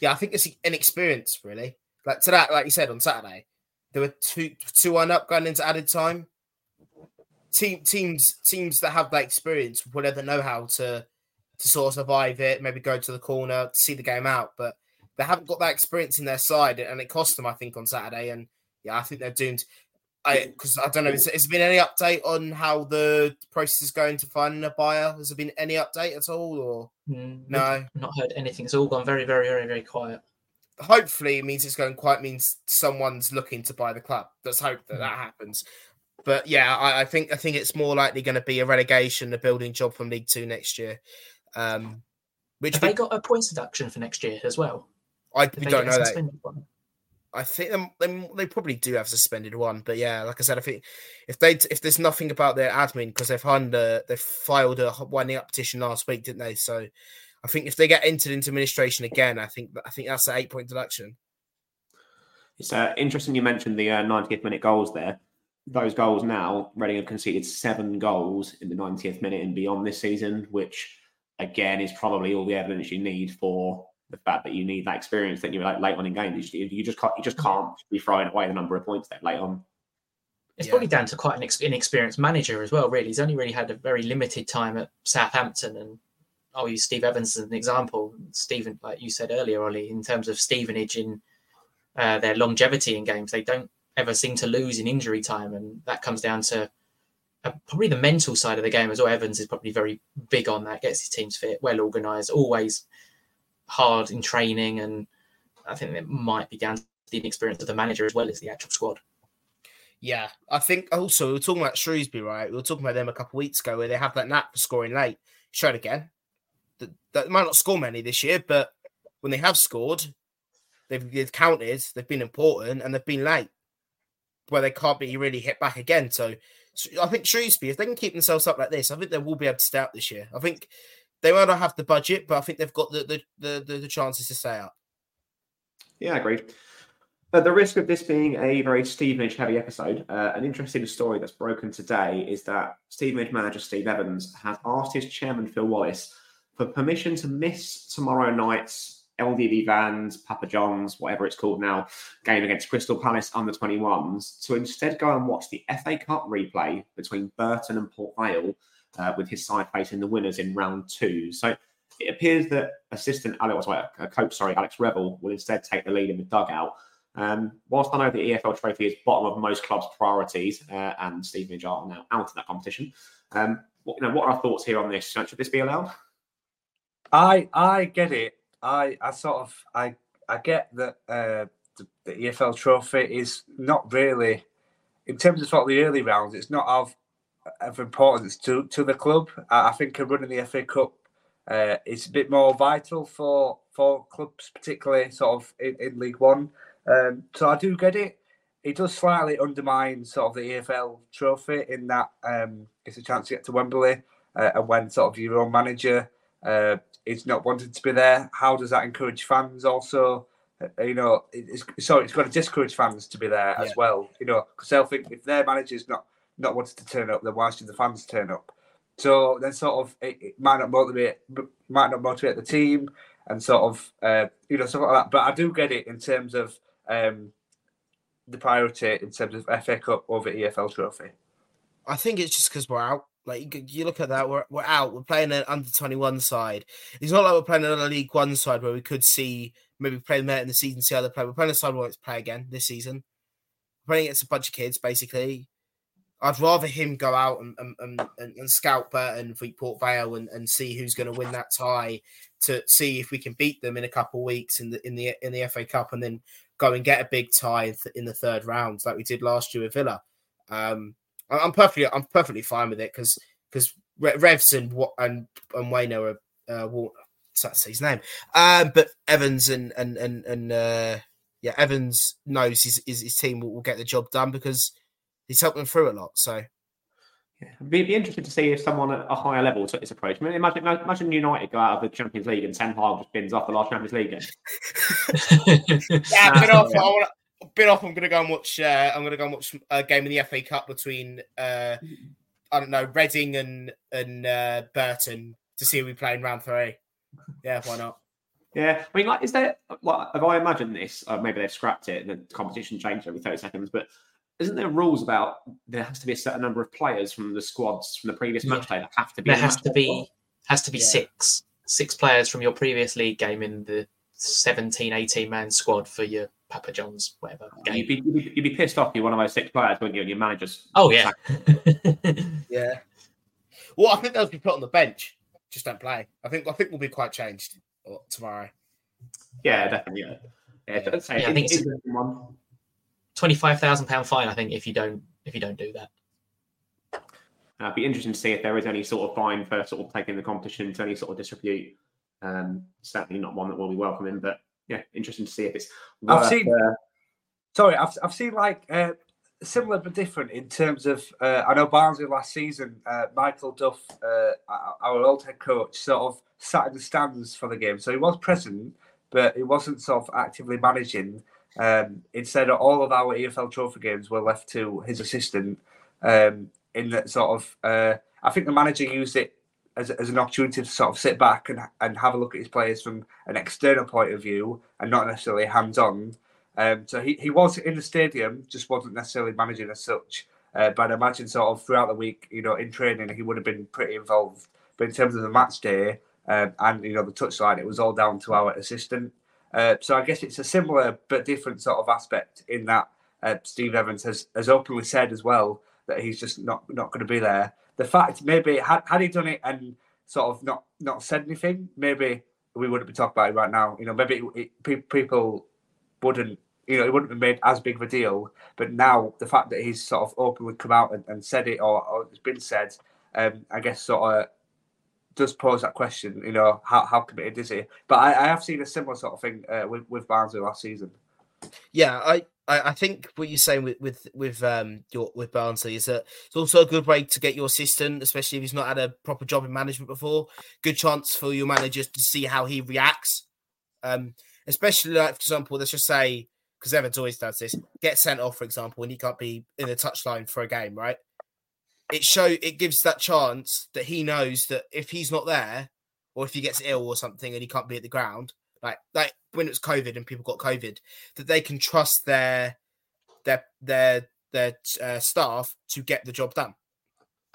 Yeah, I think it's an experience, really. Like to that, like you said on Saturday, there were two two one up going into added time. Team teams teams that have that experience will either know how to to sort of survive it, maybe go to the corner, see the game out. But they haven't got that experience in their side, and it cost them, I think, on Saturday. And yeah, I think they're doomed. I because I don't know. Has, has there been any update on how the process is going to find a buyer? Has there been any update at all, or Mm, no? Not heard anything. It's all gone very, very, very, very quiet. Hopefully, it means it's going quiet. Means someone's looking to buy the club. Let's hope that that happens. But yeah, I, I think I think it's more likely going to be a relegation, a building job from League Two next year. Um, which Have we- they got a points deduction for next year as well? I Did we they don't know that. one? I think them, they probably do have suspended one, but yeah, like I said, I think if they if there's nothing about their admin because they've under they filed a winding up petition last week, didn't they? So I think if they get entered into administration again, I think I think that's an eight point deduction. It's uh, interesting you mentioned the uh, 90th minute goals there. Those goals now, Reading have conceded seven goals in the 90th minute and beyond this season, which again is probably all the evidence you need for the fact that you need that experience that you're like late on in games. You, you just can't you just can't be throwing away the number of points there late on. It's Yeah. probably down to quite an ex- inexperienced manager as well. Really, he's only really had a very limited time at Southampton, and I'll use Steve Evans as an example. Stephen, like you said earlier, Ollie, in terms of Stevenage in uh, their longevity in games, they don't ever seem to lose in injury time, and that comes down to uh, probably the mental side of the game as well. Evans is probably very big on that, gets his teams fit, well organised, always hard in training, and I think it might be down to the inexperience of the manager as well as the actual squad. Yeah, I think also we were talking about Shrewsbury, right? We were talking about them a couple of weeks ago where they have that knack for scoring late. Show it again. That, that might not score many this year, but when they have scored, they've, they've counted, they've been important, and they've been late, where they can't be really hit back again. So, I think Shrewsbury, if they can keep themselves up like this, I think they will be able to stay out this year. I think they not have the budget, but I think they've got the the, the, the, chances to stay out. Yeah, agreed. At the risk of this being a very Stevenage heavy episode, uh, an interesting story that's broken today is that Stevenage manager Steve Evans has asked his chairman Phil Wallace for permission to miss tomorrow night's LDV Vans, Papa John's, whatever it's called now, game against Crystal Palace under 21s to instead go and watch the FA Cup replay between Burton and Port Vale uh, with his side facing the winners in round two. So it appears that assistant Alex, well, uh, coach, sorry, Alex Revell will instead take the lead in the dugout. Um, whilst I know the EFL trophy is bottom of most clubs' priorities, uh, and Stevenage are now out of that competition, um, what, you know, what are our thoughts here on this? Should this be allowed? I I get it. I I sort of I I get that uh, the, the EFL Trophy is not really in terms of sort of the early rounds. It's not of of importance to to the club. I, I think a run in the FA Cup uh, is a bit more vital for for clubs, particularly sort of in, in League One. Um, so I do get it. It does slightly undermine sort of the EFL Trophy in that um, it's a chance to get to Wembley, uh, and when sort of your own manager uh, is not wanted to be there. How does that encourage fans? Also, Uh, you know, it's, so it's got to discourage fans to be there as well. You know, because they'll think if their manager's not not wanted to turn up, then why should the fans turn up? So then, sort of, it, it might not motivate, might not motivate the team, and sort of, uh, you know, stuff like that. But I do get it in terms of um, the priority in terms of FA Cup over EFL Trophy. I think it's just because we're out. Like you, look at that, we're we're out. We're playing an under twenty one side. It's not like we're playing another League One side where we could see maybe play them out in the season, see how they play. We're playing a side want to play again this season. We're playing against a bunch of kids, basically. I'd rather him go out and and, and, and, scout Burton for Port Vale and, and see who's going to win that tie to see if we can beat them in a couple of weeks in the in the in the FA Cup and then go and get a big tie in the third round like we did last year with Villa. Um, I'm perfectly I'm perfectly fine with it because because Revs and and and Wayno are uh, Wa- that's his name. Um, but Evans and and and and uh, yeah, Evans knows his his, his team will get the job done because he's helped them through a lot. So yeah. It'd be, be interesting to see if someone at a higher level took this approach. I mean, imagine, imagine United go out of the Champions League and Ten Hag just bins off the last Champions League game. yeah, Nah, been off. I want been off. I'm gonna go and watch. Uh, I'm gonna go and watch a game in the FA Cup between uh, I don't know Reading and and uh, Burton to see who we play in round three. Yeah, why not? Yeah, I mean, like, is there? Like, have I imagined this? Uh, maybe they've scrapped it and the competition changed every thirty seconds. But isn't there rules about there has to be a certain number of players from the squads from the previous match day that have to be? There has to day as well? be has to be Yeah. six six players from your previous league game in the 17, 18 man squad for your Papa John's, whatever oh, game. You'd be, you'd, be, you'd be pissed off. if You're one of those six players, wouldn't you? And your manager's. Oh, yeah. yeah. Well, I think they'll be put on the bench. Just don't play. I think I think we'll be quite changed uh, tomorrow. Yeah, definitely. Yeah, yeah, yeah. I think it's twenty-five thousand pound fine. I think if you don't if you don't do that. Uh, it'd be interesting to see if there is any sort of fine for sort of taking the competition to any sort of disrepute. Um, certainly not one that we'll be welcoming, but yeah, interesting to see if it's. Worth, I've seen. Uh, sorry, I've I've seen like uh, similar but different in terms of. Uh, I know Barnsley last season, uh, Michael Duff, uh, our old head coach, sort of sat in the stands for the game, so he was present, but he wasn't sort of actively managing. Um, instead, all of our EFL Trophy games were left to his assistant. Um, in that sort of, uh, I think the manager used it as, as an opportunity to sort of sit back and, and have a look at his players from an external point of view and not necessarily hands on. Um, so he, he was in the stadium, just wasn't necessarily managing as such. Uh, but I imagine sort of throughout the week, you know, in training, he would have been pretty involved. But in terms of the match day um, and, you know, the touchline, it was all down to our assistant. Uh, so I guess it's a similar but different sort of aspect in that uh, Steve Evans has, has openly said as well that he's just not, not going to be there the fact maybe had, had he done it and sort of not not said anything, maybe we wouldn't be talking about it right now. You know, maybe it, it, people wouldn't, you know, it wouldn't have made as big of a deal. But now the fact that he's sort of openly come out and, and said it or, or, it's been said, um, I guess sort of does pose that question. You know, how, how committed is he? But I, I have seen a similar sort of thing uh, with with Barnsley last season. Yeah, I I, think what you're saying with with with um your with Barnsley is that it's also a good way to get your assistant, especially if he's not had a proper job in management before. Good chance for your manager to see how he reacts. Um, especially like for example, let's just say because Evans always does this, get sent off, for example, and he can't be in the touchline for a game, right? It show it gives that chance that he knows that if he's not there, or if he gets ill or something and he can't be at the ground, like like when it was COVID and people got COVID, that they can trust their their their their uh, staff to get the job done.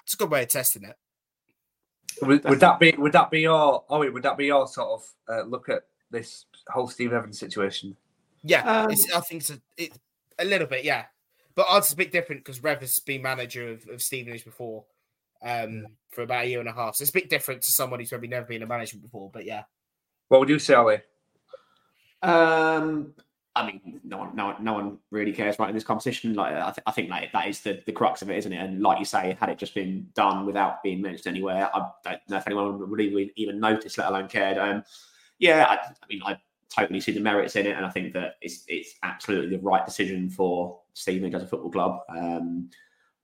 It's a good way of testing it. Would, would that be would that be your oh would that be your sort of uh, look at this whole Steve Evans situation? Yeah, um, I think it's a, it, a little bit, yeah. But ours a bit different because Rev has been manager of, of Stevenage before um, for about a year and a half. So it's a bit different to someone who's maybe never been a management before. But yeah. What would you say, Ali? Um, I mean, no one, no, no one really cares right in this competition. Like, I, th- I think like that is the, the crux of it, isn't it? And like you say, had it just been done without being mentioned anywhere, I don't know if anyone would even, even notice, let alone cared. Um, yeah, I, I, mean, I totally see the merits in it, and I think that it's it's absolutely the right decision for Stephen as a football club. Um,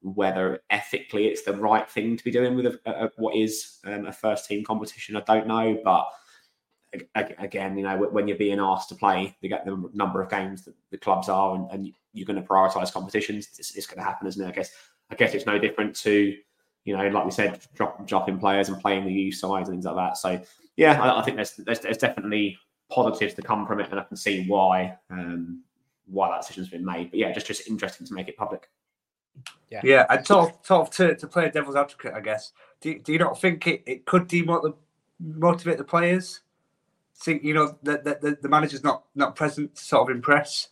whether ethically it's the right thing to be doing with a, a, what is um, a first team competition, I don't know, but again, you know, when you're being asked to play the, the number of games that the clubs are, and, and you're going to prioritise competitions, it's, it's, going to happen, isn't it? I guess. I guess it's no different to, you know, like we said, drop, dropping players and playing the youth sides and things like that. So, yeah, I, I think there's, there's, there's definitely positives to come from it, and I can see why um, why that decision's been made. But yeah, just just interesting to make it public. Yeah, yeah, and sort of, sort of to, to play a devil's advocate, I guess. Do, do you not think it, it could demotivate the players? think you know that the, the, manager's not not present to sort of impress.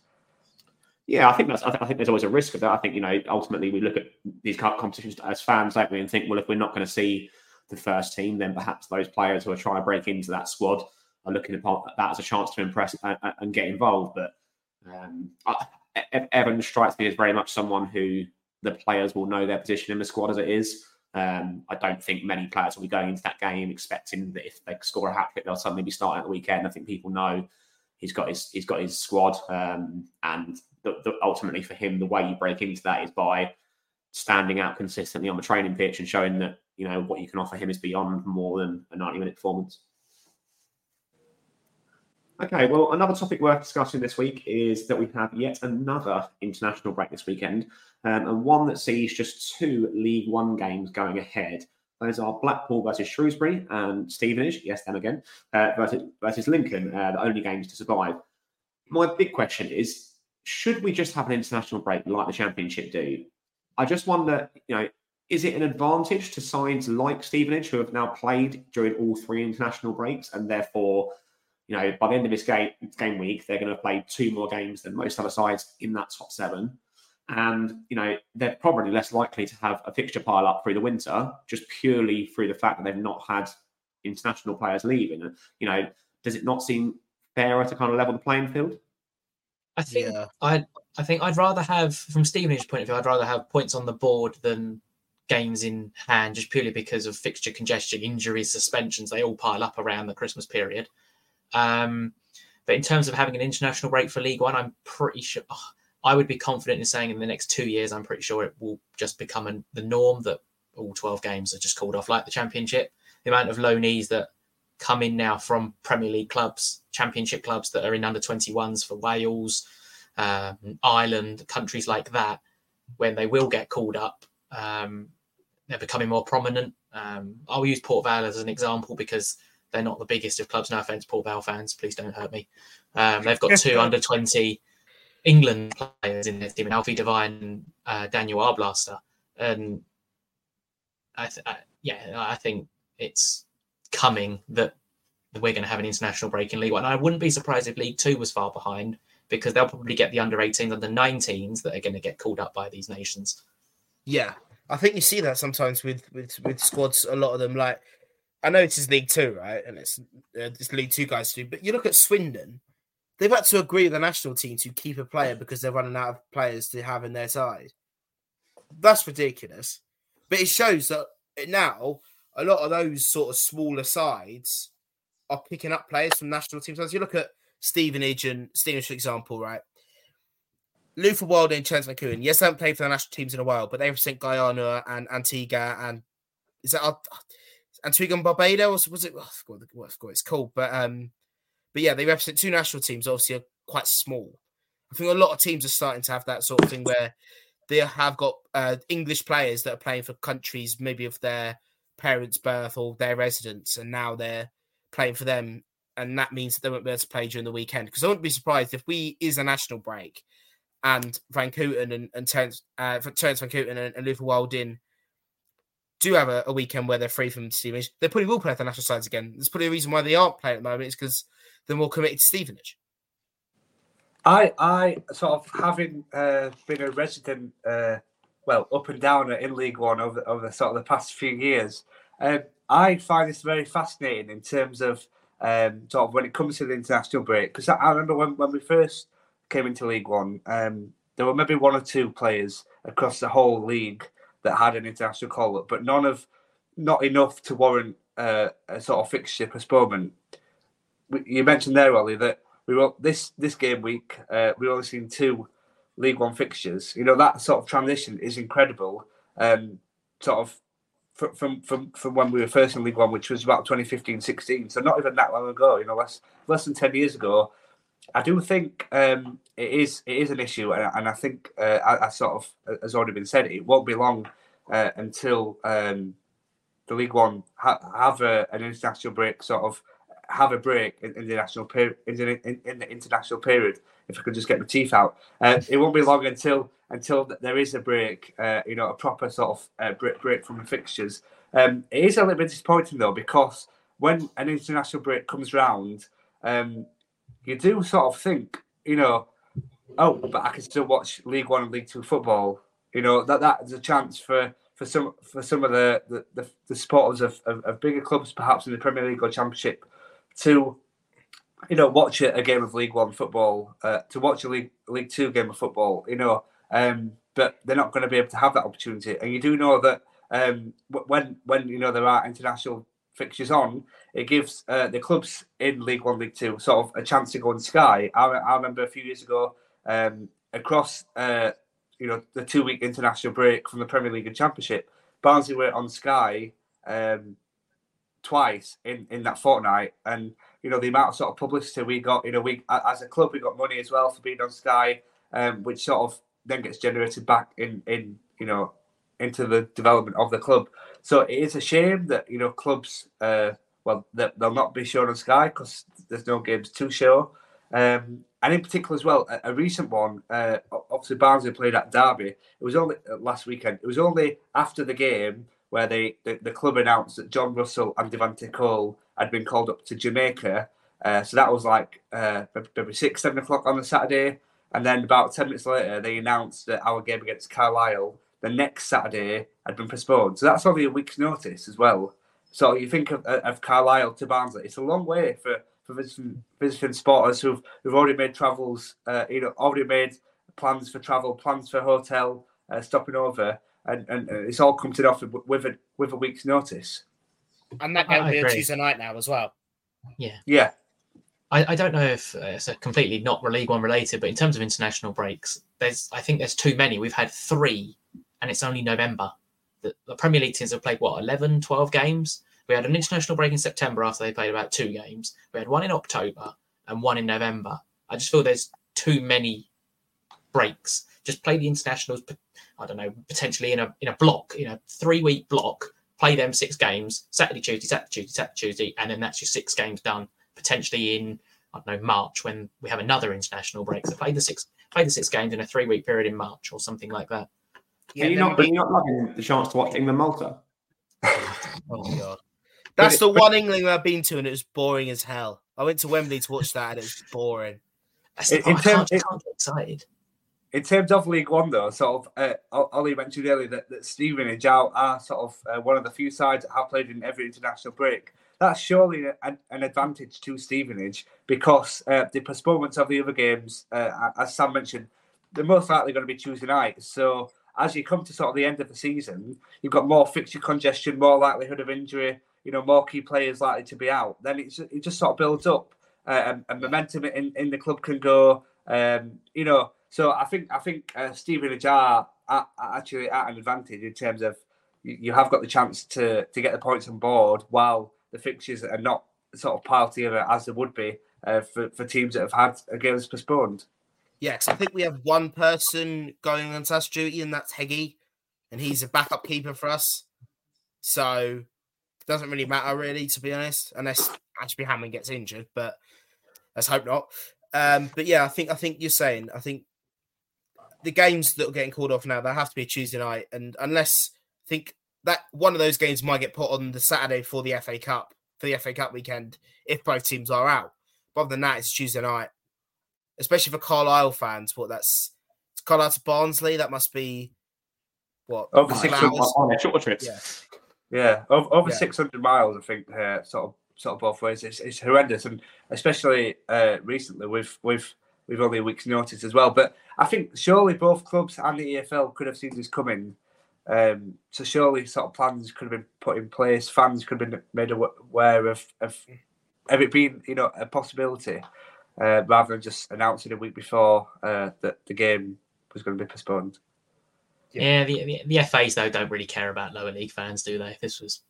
Yeah, I think that's. I, th- I, think there's always a risk of that. I think you know ultimately we look at these competitions as fans, don't we, and think, well, if we're not going to see the first team, then perhaps those players who are trying to break into that squad are looking upon that as a chance to impress and, and get involved. But um, I, Evan strikes me as very much someone who the players will know their position in the squad as it is. Um, I don't think many players will be going into that game expecting that if they score a hat trick, they'll suddenly be starting at the weekend. I think people know he's got his he's got his squad, um, and the, the, ultimately for him, the way you break into that is by standing out consistently on the training pitch and showing that you know what you can offer him is beyond more than a ninety minute performance. Okay, well, another topic worth discussing this week is that we have yet another international break this weekend, um, and one that sees just two League One games going ahead. Those are Blackpool versus Shrewsbury and Stevenage, yes, them again, uh, versus, versus Lincoln, uh, the only games to survive. My big question is should we just have an international break like the Championship do? I just wonder, you know, is it an advantage to sides like Stevenage who have now played during all three international breaks and therefore you know, by the end of this game game week, they're going to play two more games than most other sides in that top seven. And, you know, they're probably less likely to have a fixture pile up through the winter, just purely through the fact that they've not had international players leaving. You know, does it not seem fairer to kind of level the playing field? I think yeah. I I think I'd rather have, from Stevenage point of view, I'd rather have points on the board than games in hand, just purely because of fixture congestion, injuries, suspensions. They all pile up around the Christmas period. Um, but in terms of having an international break for League One, I'm pretty sure. Oh, I would be confident in saying in the next two years, I'm pretty sure it will just become an, the norm that all 12 games are just called off like the Championship. The amount of loanees that come in now from Premier League clubs, Championship clubs that are in under 21s for Wales, um, Ireland, countries like that, when they will get called up, um, they're becoming more prominent. Um, I'll use Port Vale as an example because they're not the biggest of clubs. No offense, Port Vale fans, please don't hurt me. Um, they've got two under 20 England players in their team, and Alfie Devine and uh, Daniel Arblaster. And I, th- I, yeah, I think it's coming that we're going to have an international break in League One. I wouldn't be surprised if League Two was far behind because they'll probably get the under 18s, under 19s that are going to get called up by these nations. Yeah, I think you see that sometimes with with with squads. A lot of them, like I know it's League Two, right, and it's uh, it's League Two guys too. But you look at Swindon, they've had to agree with the national team to keep a player because they're running out of players to have in their side. That's ridiculous. But it shows that now a lot of those sort of smaller sides are picking up players from national teams. As you look at Stevenage and Stevenage, for example, right? Luther Wild and Chance McCoon, yes, they haven't played for the national teams in a while, but they've represent Guyana and Antigua and is that Antigua and Barbados? Was it? Oh, I forgot it's called, but um, but yeah, they represent two national teams. Obviously, are quite small. I think a lot of teams are starting to have that sort of thing where they have got uh, English players that are playing for countries maybe of their parents' birth or their residence, and now they're playing for them and that means that they won't be able to play during the weekend. Because I wouldn't be surprised if we is a national break and Van Kooten and, and Terence, uh, Terence Van Kooten and, and Luther Wildin do have a, a, weekend where they're free from Stevenage, they probably will play for the national sides again. There's probably a reason why they aren't playing at the moment it's because they're more committed to Stevenage. I, I sort of having uh, been a resident, uh, well, up and down in League One over over the sort of the past few years, um, I find this very fascinating in terms of um, sort of when it comes to the international break. Because I, I, remember when, when we first came into League One, um, there were maybe one or two players across the whole league that had an international call up, but none of not enough to warrant uh, a sort of fixture postponement. You mentioned there, Ollie, that we were this this game week. Uh, we only seen two League One fixtures. You know that sort of transition is incredible. Um, sort of from from from when we were first in League One, which was about 2015-16. So not even that long ago. You know, less less than ten years ago. I do think um, it is it is an issue, and, and I think uh, I, I, sort of has already been said. It won't be long uh, until um, the League One ha- have a, an international break, sort of have a break in, in the national period in, in, in, the international period. If I could just get my teeth out, uh, it won't be long until until there is a break. Uh, you know, a proper sort of uh, break, break from the fixtures. Um, it is a little bit disappointing though because when an international break comes round, um, you do sort of think, you know, oh, but I can still watch League One and League Two football. You know that that is a chance for for some for some of the the, the, the supporters of, of, of, bigger clubs, perhaps in the Premier League or Championship, to you know watch a, a game of League One football, uh, to watch a League League Two game of football. You know, um, but they're not going to be able to have that opportunity. And you do know that um, when when you know there are international fixtures on, it gives uh, the clubs in League One, League Two sort of a chance to go on Sky. I, I remember a few years ago um, across uh, you know the two week international break from the Premier League and Championship, Barnsley were on Sky um, twice in in that fortnight, and you know the amount of sort of publicity we got. You know, we as a club we got money as well for being on Sky, um, which sort of then gets generated back in in you know into the development of the club. So it is a shame that you know clubs, uh, well, they'll not be shown on Sky because there's no games to show. Um, and in particular as well, a, a recent one. Uh, obviously, Barnsley played at Derby. It was only uh, last weekend. It was only after the game where they the, the club announced that Jon Russell and Devante Cole had been called up to Jamaica Uh, so that was like uh, maybe six, seven o'clock on the Saturday. And then about 10 minutes later, they announced that our game against Carlisle the next Saturday had been postponed. So that's only a week's notice as well. So you think of, of Carlisle to Barnsley, it's a long way for, for visiting, visiting supporters who've, who've already made travels, uh, you know, already made plans for travel, plans for hotel, uh, stopping over, and, and it's all come to off with a with a week's notice. And that game will be a Tuesday night now as well. Yeah, yeah. I, I don't know if uh, it's completely not League One related, but in terms of international breaks, there's I think there's too many. We've had three, and it's only November. The, the Premier League teams have played what 11, 12 games. We had an international break in September after they played about two games. We had one in October and one in November. I just feel there's too many breaks. Just play the internationals. I don't know, potentially in a in a block, in a three week block. Play them six games: Saturday, Tuesday, Saturday, Tuesday, Saturday, Tuesday, and then that's your six games done. Potentially in I don't know March when we have another international break. So play the six play the six games in a three week period in March or something like that. Yeah, are you not, are you not loving the chance to watch England Malta? oh god. That's the one England I've been to, and it was boring as hell. I went to Wembley to watch that, and it was boring. In, in terms, I can't get excited. In terms of League One, though, sort of, uh, Ollie mentioned earlier that, that Stevenage are, are sort of uh, one of the few sides that have played in every international break. That's surely an, an advantage to Stevenage because uh, the postponements of the other games, uh, as Sam mentioned, they're most likely going to be Tuesday night. So as you come to sort of the end of the season, you've got more fixture congestion, more likelihood of injury, you know, more key players likely to be out. Then it's, it just sort of builds up, uh, and, and, momentum in, in the club can go. Um, you know, so I think I think uh, Stevenage are, are actually at an advantage in terms of you, you have got the chance to to get the points on board while the fixtures are not sort of piled together as they would be uh, for, for teams that have had games postponed. Yes, I think we have one person going on test duty, and that's Heggie, and he's a backup keeper for us. So it doesn't really matter, really, to be honest, unless Ashby Hammond gets injured. But let's hope not. Um, but yeah, I think I think you're saying I think the games that are getting called off now they have to be a Tuesday night, and unless I think that one of those games might get put on the Saturday for the FA Cup for the FA Cup weekend if both teams are out. But other than that, it's Tuesday night especially for Carlisle fans. What that's Carlisle to Barnsley. That must be what over six hundred on a short trips. Yeah, yeah, over, over yeah. six hundred miles. I think uh, sort of sort of both ways. It's, it's horrendous, and especially uh, recently with with with only a week's notice as well. But I think surely both clubs and the EFL could have seen this coming. Um, so surely sort of plans could have been put in place. Fans could have been made aware of of, of it being you know a possibility uh, rather than just announcing a week before uh, that the game was going to be postponed. Yeah, yeah the, the, the FAs though don't really care about lower league fans, do they? If this was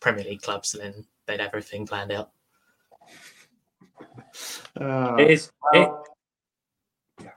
Premier League clubs, then they'd have everything planned out. Uh, it is. Well, it,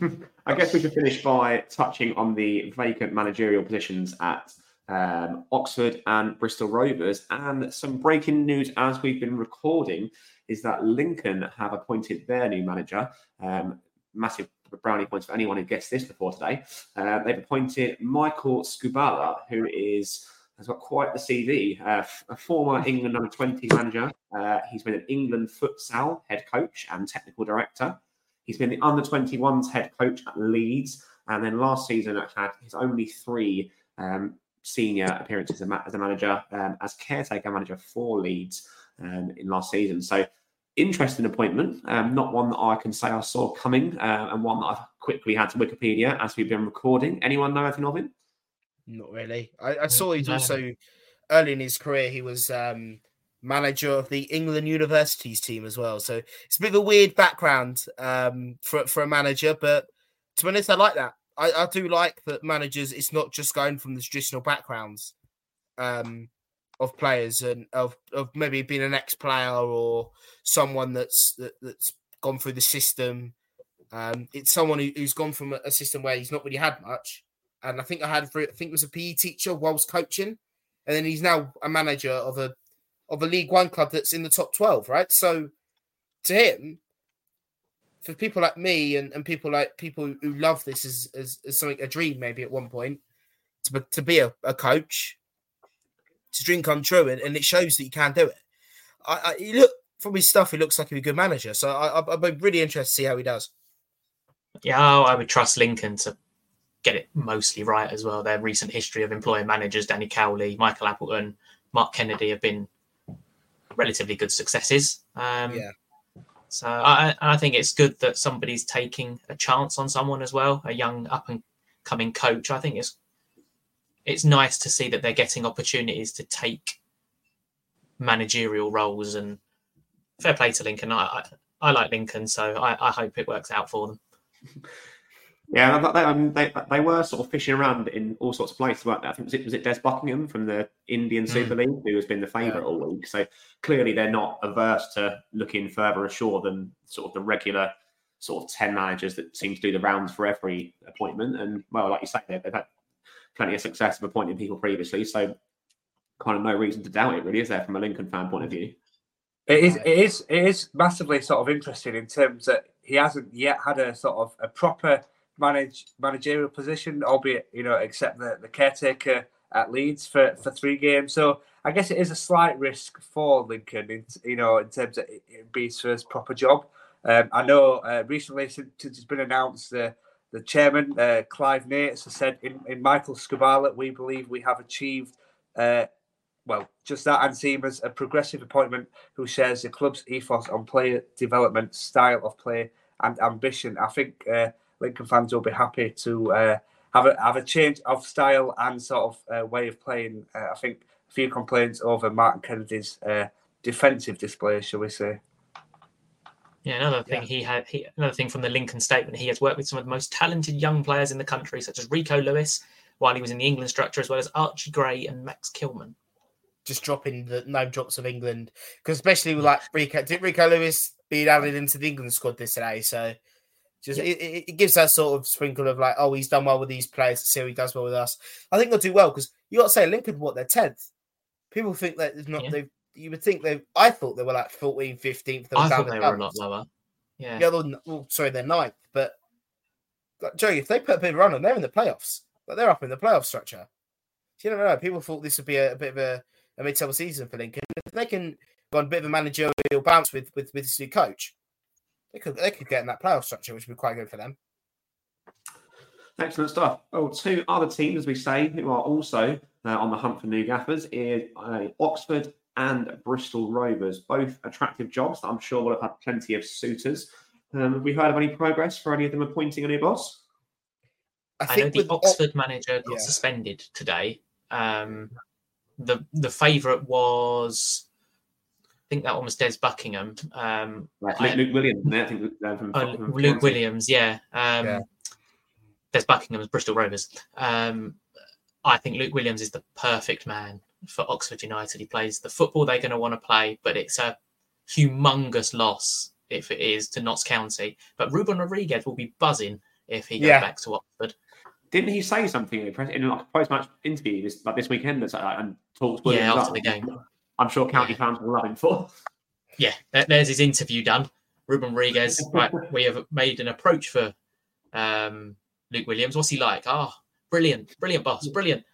yeah. I guess we should finish by touching on the vacant managerial positions at um, Oxford and Bristol Rovers, and some breaking news as we've been recording is that Lincoln have appointed their new manager. Um, massive brownie points for anyone who gets this before today. Uh, they've appointed Michael Skubala, who is has got quite the CV. Uh, a former England under 20 manager. Uh, he's been an England futsal head coach and technical director. He's been the under 21s head coach at Leeds. And then last season, had his only three um, senior appearances as a manager, um, as caretaker manager for Leeds um, in last season. So interesting appointment, um, not one that I can say I saw coming, uh, and one that I've quickly had to Wikipedia as we've been recording. Anyone know anything of him? Not really. I, I saw he's also early in his career he was um, manager of the England Universities team as well. So it's a bit of a weird background um, for for a manager, but to be honest, I like that. I, I do like that managers. It's not just going from the traditional backgrounds. Um, of players and of, of maybe being an ex-player or someone that's that, that's gone through the system. Um, it's someone who, has gone from a, system where he's not really had much, and I think I had I think it was a PE teacher whilst coaching, and then he's now a manager of a of a League One club that's in the top twelve, right? So to him, for people like me and, and people like people who love this as, as, as something a dream maybe at one point to, to be a, a coach to dream come true, and, and it shows that you can do it. I, I look from his stuff, he looks like be a good manager. So I, I, I'd be really interested to see how he does. Yeah, I would trust Lincoln to get it mostly right as well. Their recent history of employing managers, Danny Cowley, Michael Appleton, Mark Kennedy, have been relatively good successes. Um, Yeah. So I, I think it's good that somebody's taking a chance on someone as well, a young up and coming coach. I think it's it's nice to see that they're getting opportunities to take managerial roles and fair play to Lincoln. I I, I like Lincoln, so I, I hope it works out for them. Yeah, they, they, um, they, they were sort of fishing around in all sorts of places, weren't they? I think was it was it Des Buckingham from the Indian Super League who has been the favourite all week. So clearly they're not averse to looking further ashore than sort of the regular sort of ten managers that seem to do the rounds for every appointment. And well, like you say, they've had plenty of success of appointing people previously. So kind of no reason to doubt it, really, is there, from a Lincoln fan point of view? It is, it is, it is massively sort of interesting in terms that he hasn't yet had a sort of a proper manage managerial position, albeit you know, except the, the caretaker at Leeds for, for three games. So I guess it is a slight risk for Lincoln, in, you know, in terms of it, it being his first proper job. Um, I know uh, recently, since it's been announced, the the chairman uh, Clive Nates has said in, in Michael Skubala, we believe we have achieved. Uh, well, just that and see him as a progressive appointment who shares the club's ethos on player development, style of play, and ambition. I think uh, Lincoln fans will be happy to uh, have a have a change of style and sort of uh, way of playing. Uh, I think a few complaints over Martin Kennedy's defensive display, shall we say? Yeah, another thing he had, he, another thing from the Lincoln statement, he has worked with some of the most talented young players in the country, such as Rico Lewis, while he was in the England structure, as well as Archie Gray and Max Kilman. Just dropping the name drops of England because especially with like Rico, did Rico Lewis being added into the England squad this today? So just it, it, it gives that sort of sprinkle of like, oh, he's done well with these players. Let's see how he does well with us. I think they'll do well because you got to say Lincoln, what they're tenth. People think that it's not. Yeah. They you would think they. I thought they were like 14, 15th. I thought they were a lot lower. Yeah. Yeah, they're, well, sorry, they're ninth. But like, Joe, if they put a bit of run on, they're in the playoffs. But they're up in the playoff structure. So you never know. People thought this would be a, a bit of a, a mid-table season for Lincoln. If they can go on a bit of a managerial bounce with with, with this new coach, they could they could get in that playoff structure, which would be quite good for them. Excellent stuff. Well, two other teams, as we say, who are also uh, on the hunt for new gaffers is uh, Oxford and Bristol Rovers. Both attractive jobs that I'm sure will have had plenty of suitors. Um, have we heard of any progress for any of them appointing a new boss? I, know the Oxford manager got Yeah. suspended today. Um, the the favourite was, I think that one was Des Buckingham. Um, Right, I- Luke, Luke Williams, isn't? I think uh, from, Oh, from- Luke from- Williams, yeah. Um, Yeah. There's Buckingham's Bristol Rovers. Um, I think Luke Williams is the perfect man for Oxford United. He plays the football they're going to want to play, but it's a humongous loss if it is to Notts County. But Ruben Rodrigues will be buzzing if he goes Yeah. back to Oxford. Didn't he say something in a press- in like a post-match interview this like this weekend that's, uh, and talks Williams yeah, up? after the game. I'm sure County fans will love him for. Yeah, there's his interview done. Ruben Rodrigues, right, we have made an approach for um, Luke Williams. What's he like? Ah, brilliant, brilliant boss, brilliant.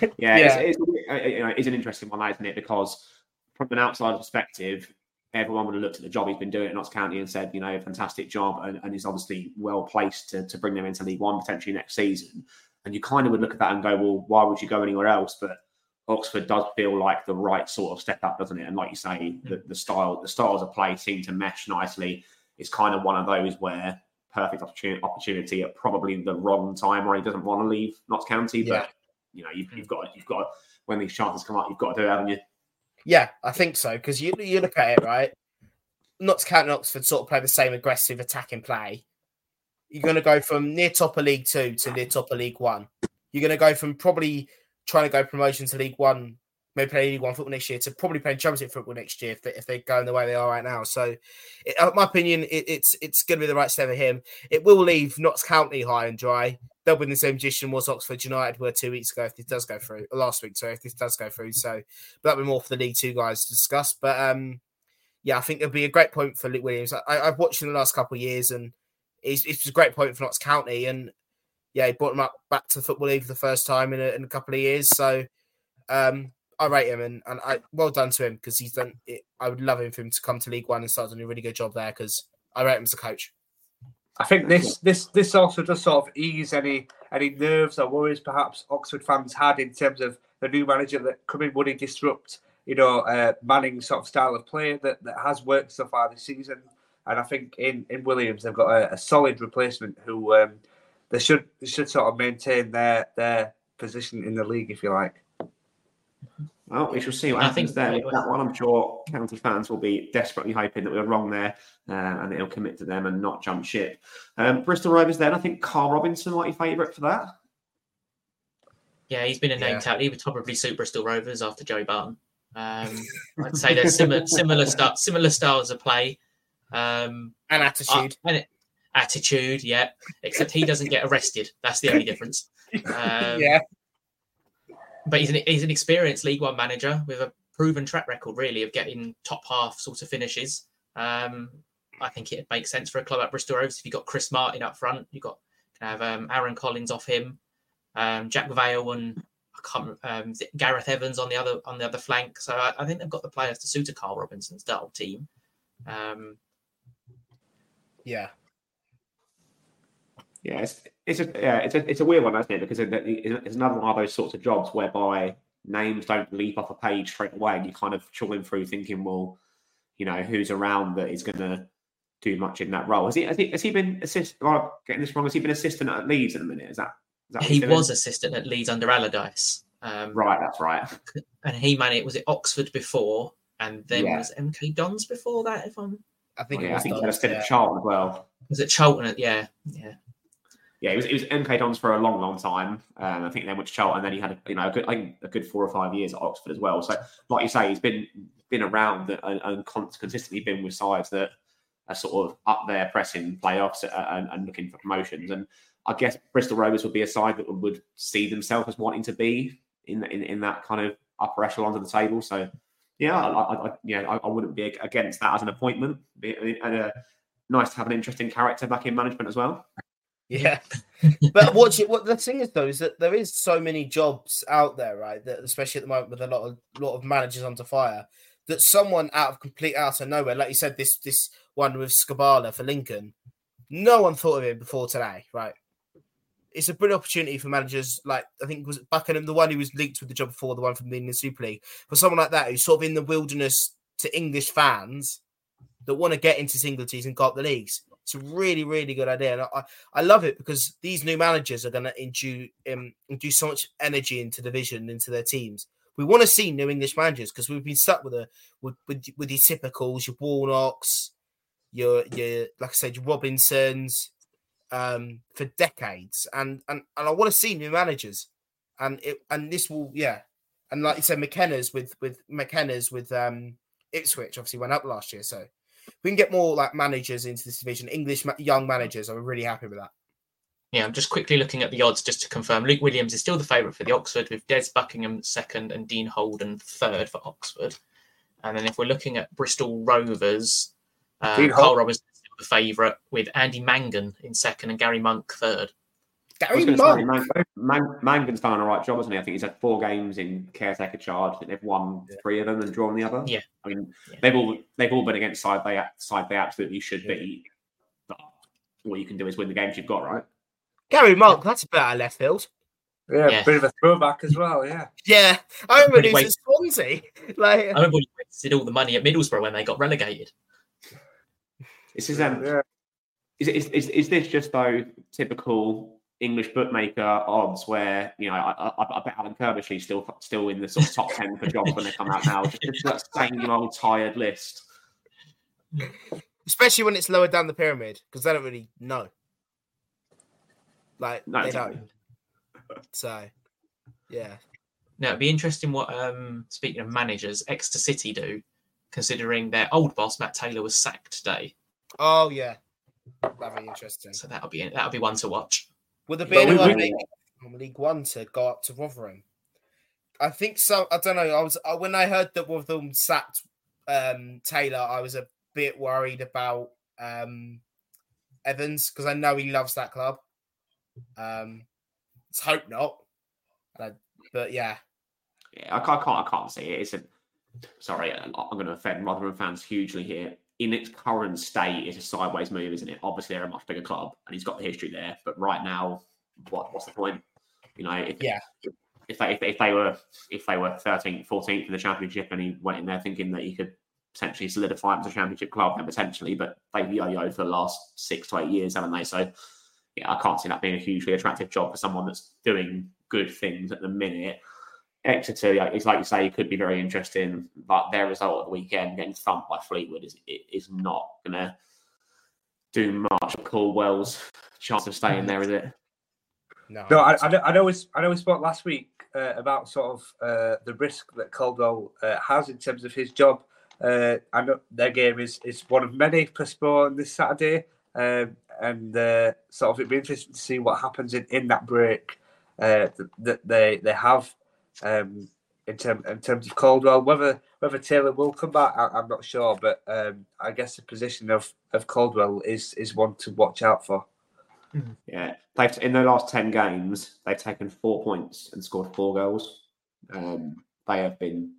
Yeah, Yeah. It's, it's, you know, it's an interesting one, isn't it? Because from an outside perspective, everyone would have looked at the job he's been doing at Notts County and said, you know, fantastic job, and, and he's obviously well placed to, to bring them into League One potentially next season. And you kind of would look at that and go, well, why would you go anywhere else? But Oxford does feel like the right sort of step up, doesn't it? And like you say, the, the style, the styles of play seem to mesh nicely. It's kind of one of those where perfect opportunity, opportunity at probably the wrong time where he doesn't want to leave Notts County, but Yeah. you know, you've, mm. you've got you've got when these chances come up, you've got to do it, haven't you? Yeah, I think so because you you look at it right. Notts County and Oxford sort of play the same aggressive attacking play. You're going to go from near top of League Two to near top of League One. You're going to go from probably trying to go promotion to League One, maybe play League One football next year, to probably playing Championship football next year if, they, if they're going the way they are right now. So, my opinion, it, it's it's going to be the right step for him. It will leave Notts County high and dry. They'll be in the same position was Oxford United were two weeks ago if this does go through, last week, sorry, if this does go through. So, but that'll be more for the League Two guys to discuss. But um, yeah, I think it'll be a great point for Luke Williams. I, I've watched him the last couple of years, and it's, it's a great point for Notts County. And yeah, he brought him up back to the Football League for the first time in a, in a couple of years. So um, I rate him, and, and I well done to him because he's done. It, I would love him for him to come to League One and start doing a really good job there because I rate him as a coach. I think this this this also does sort of ease any any nerves or worries perhaps Oxford fans had in terms of the new manager that coming would he disrupt you know uh, Manning's sort of style of play that, that has worked so far this season. And I think in, in Williams they've got a, a solid replacement who um, they should should sort of maintain their their position in the league if you like. Well, we shall see what I happens think- there with that one. I'm sure County fans will be desperately hoping that we were wrong there uh, and that he'll commit to them and not jump ship. Um, Bristol Rovers, then, I think Karl Robinson might be favourite for that. Yeah, he's been a name Yeah. tag. He would probably suit Bristol Rovers after Joey Barton. Um, I'd say they're similar, similar, sta- similar styles of play. Um, And uh, attitude. and it- attitude, yeah. Except he doesn't get arrested. That's the only difference. Um, yeah, but he's an, he's an experienced League One manager with a proven track record, really, of getting top half sort of finishes. Um, I think it makes sense for a club like Bristol Rovers if you've got Chris Martin up front. You've got can have um, Aaron Collins off him, um, Jack Vale and I can't, um, Gareth Evans on the other on the other flank. So I, I think they've got the players to suit a Karl Robinson's style team. Um, yeah. Yeah, it's it's a yeah, it's a it's a weird one, isn't it? Because it- it- it's another one of those sorts of jobs whereby names don't leap off a page straight away, and you kind of trawling through thinking, well, you know, who's around that is going to do much in that role? Has he has he, has he been assist? Am I getting this wrong? Has he been assistant at Leeds in a minute? Is that, is that he he's doing? was assistant at Leeds under Allardyce. Um, right. That's right. and he managed was it Oxford before, and then Yeah. was MK Dons before that. If I'm I think yeah, it I was think he had a Dons, stint yeah. at Charlton as well. was it Charlton? At, yeah, yeah. Yeah, it was, it was MK Dons for a long, long time. Um, I think then went to Charlton, and then he had a, you know a good, a good four or five years at Oxford as well. So, like you say, he's been been around and, and consistently been with sides that are sort of up there pressing playoffs and, and looking for promotions. And I guess Bristol Rovers would be a side that would see themselves as wanting to be in in, in that kind of upper echelon of the table. So, yeah, I, I, I yeah, I, I wouldn't be against that as an appointment. And uh, nice to have an interesting character back in management as well. Yeah, but what you, what the thing is though is that there is so many jobs out there, right? That especially at the moment with a lot of lot of managers under fire, that someone out of complete out of nowhere, like you said, this this one with Skubala for Lincoln, no one thought of him before today, right? It's a brilliant opportunity for managers like I think was it Buckingham, the one who was linked with the job before, the one from the Indian Super League, for someone like that who's sort of in the wilderness to English fans that want to get into single teams and go up the leagues. It's a really, really good idea. And I, I love it because these new managers are going to induce, um, induce so much energy into the vision, into their teams. We want to see new English managers because we've been stuck with a with with, with your typicals, your Warnocks, your your like I said, your Robinsons, um, for decades. And and and I want to see new managers, and it and this will yeah, and like you said, McKenna's with with McKenna's with um Ipswich obviously went up last year, so we can get more like managers into this division, English ma- young managers. I'm really happy with that. Yeah, I'm just quickly looking at the odds just to confirm. Luke Williams is still the favourite for the Oxford, with Des Buckingham second and Dean Holden third for Oxford. And then if we're looking at Bristol Rovers, uh, Carl Hol- Roberts is the favourite, with Andy Mangan in second and Gary Monk third. I was Gary going Monk. Man, Man, Mangan's done a right job, hasn't he? I think he's had four games in caretaker charge. I think they've won three of them and drawn the other. Yeah. I mean, Yeah. they've all they've all been against side they side they absolutely should beat. But what you can do is win the games you've got, right? Gary Monk, that's a bit out of left field. Yeah, Yeah. bit of a throwback as well. Yeah. Yeah, I remember Pretty he was Swansea. Like, I remember we wasted all the money at Middlesbrough when they got relegated. This is um, Yeah. is, is, is, is this just though typical English bookmaker odds where you know I, I, I bet Alan Curbishley's still still in the sort of top ten for jobs when they come out now. Just, just that same old tired list. especially when it's lower down the pyramid because they don't really know. Like No, they exactly. don't. So, yeah, Now it'd be interesting what um speaking of managers, Exeter City do, considering their old boss Matt Taylor was sacked today. oh yeah, that'd be interesting. So that'll be that'll be one to watch. Would there be But we- from League One to go up to Rotherham? I think so. I don't know. I was uh, when I heard that one of them sacked um, Taylor. I was a bit worried about um, Evans because I know he loves that club. Um, let's hope not. But yeah, yeah, I can't, I can't, I can't see it. It's a sorry, I'm going to offend Rotherham fans hugely here. In its current state, it's a sideways move, isn't it? Obviously, they're a much bigger club, and he's got the history there. But right now, what what's the point? You know, if, yeah. If they, if, if they were if they were 13th, 14th in the championship, and he went in there thinking that he could potentially solidify as a championship club, then potentially. But they've yo-yoed for the last six to eight years, haven't they? So yeah, I can't see that being a hugely attractive job for someone that's doing good things at the minute. Exeter, it's like you say, it could be very interesting, but their result at the weekend, getting thumped by Fleetwood, is is not going to do much. For Caldwell's chance of staying there, is it? No, no I, I, know, I know. We, I know we spoke last week uh, about sort of uh, the risk that Caldwell uh, has in terms of his job. Uh, I know their game is is one of many postponed this Saturday, um, and uh, sort of it'd be interesting to see what happens in, in that break uh, that, that they they have um, in, term, in terms of Caldwell. Whether whether Taylor will come back, I, am not sure, but um, I guess the position of, of Caldwell is is one to watch out for. Mm-hmm. Yeah, they've in their last ten games, they've taken four points and scored four goals. Um, they have been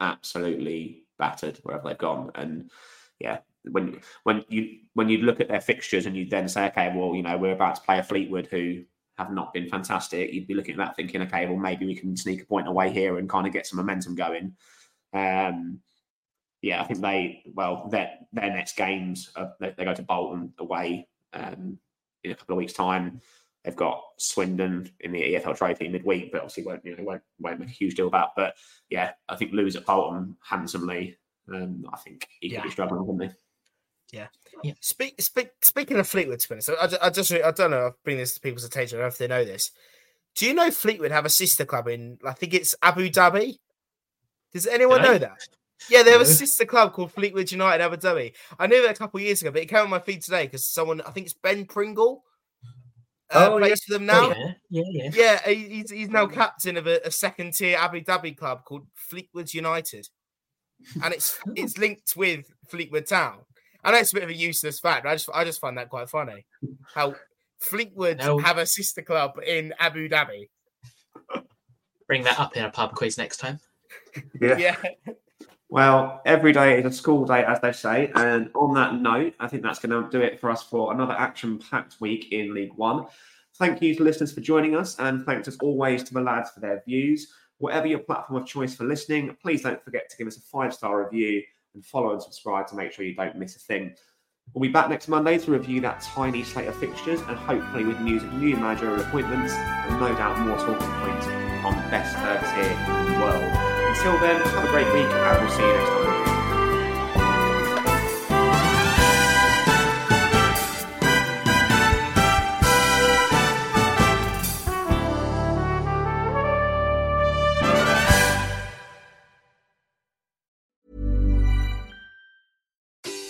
absolutely battered wherever they've gone, and yeah, when when you when you look at their fixtures and you then say, okay, well, you know, we're about to play a Fleetwood who have not been fantastic, you'd be looking at that thinking, okay, well, maybe we can sneak a point away here and kind of get some momentum going. Um, yeah, I think they, well, their, their next games, uh, they, they, go to Bolton away um, in a couple of weeks' time. They've got Swindon in the EFL Trophy midweek, but obviously won't, you know, won't, won't make a huge deal about. But yeah, I think lose at Bolton handsomely. Um, I think he could yeah. be struggling, wouldn't he? Yeah. yeah. Speak, speak, speaking of Fleetwood, to so I, I just, I don't know, I've bring this to people's attention. I don't know if they know this. Do you know Fleetwood have a sister club in, I think it's Abu Dhabi? Does anyone know that? Yeah, they have a sister club called Fleetwood United Abu Dhabi. I knew that a couple of years ago, but it came on my feed today because someone, I think it's Ben Pringle, uh, oh, plays yeah. for them now. Oh, yeah, yeah, yeah. yeah he's, he's now captain of a, a second tier Abu Dhabi club called Fleetwood United, and it's it's linked with Fleetwood Town. I know it's a bit of a useless fact. I just I just find that quite funny. How Fleetwood no. have a sister club in Abu Dhabi. Bring that up in a pub quiz next time. Yeah. yeah. Well, every day is a school day, as they say. And on that note, I think that's going to do it for us for another action packed week in League One. Thank you to listeners for joining us, and thanks as always to the lads for their views. Whatever your platform of choice for listening, please don't forget to give us a five star review and follow and subscribe to make sure you don't miss a thing. We'll be back next Monday to review that tiny slate of fixtures and hopefully with news of new managerial appointments and no doubt more talking points on the best third tier in the world. Until then, have a great week and we'll see you next time.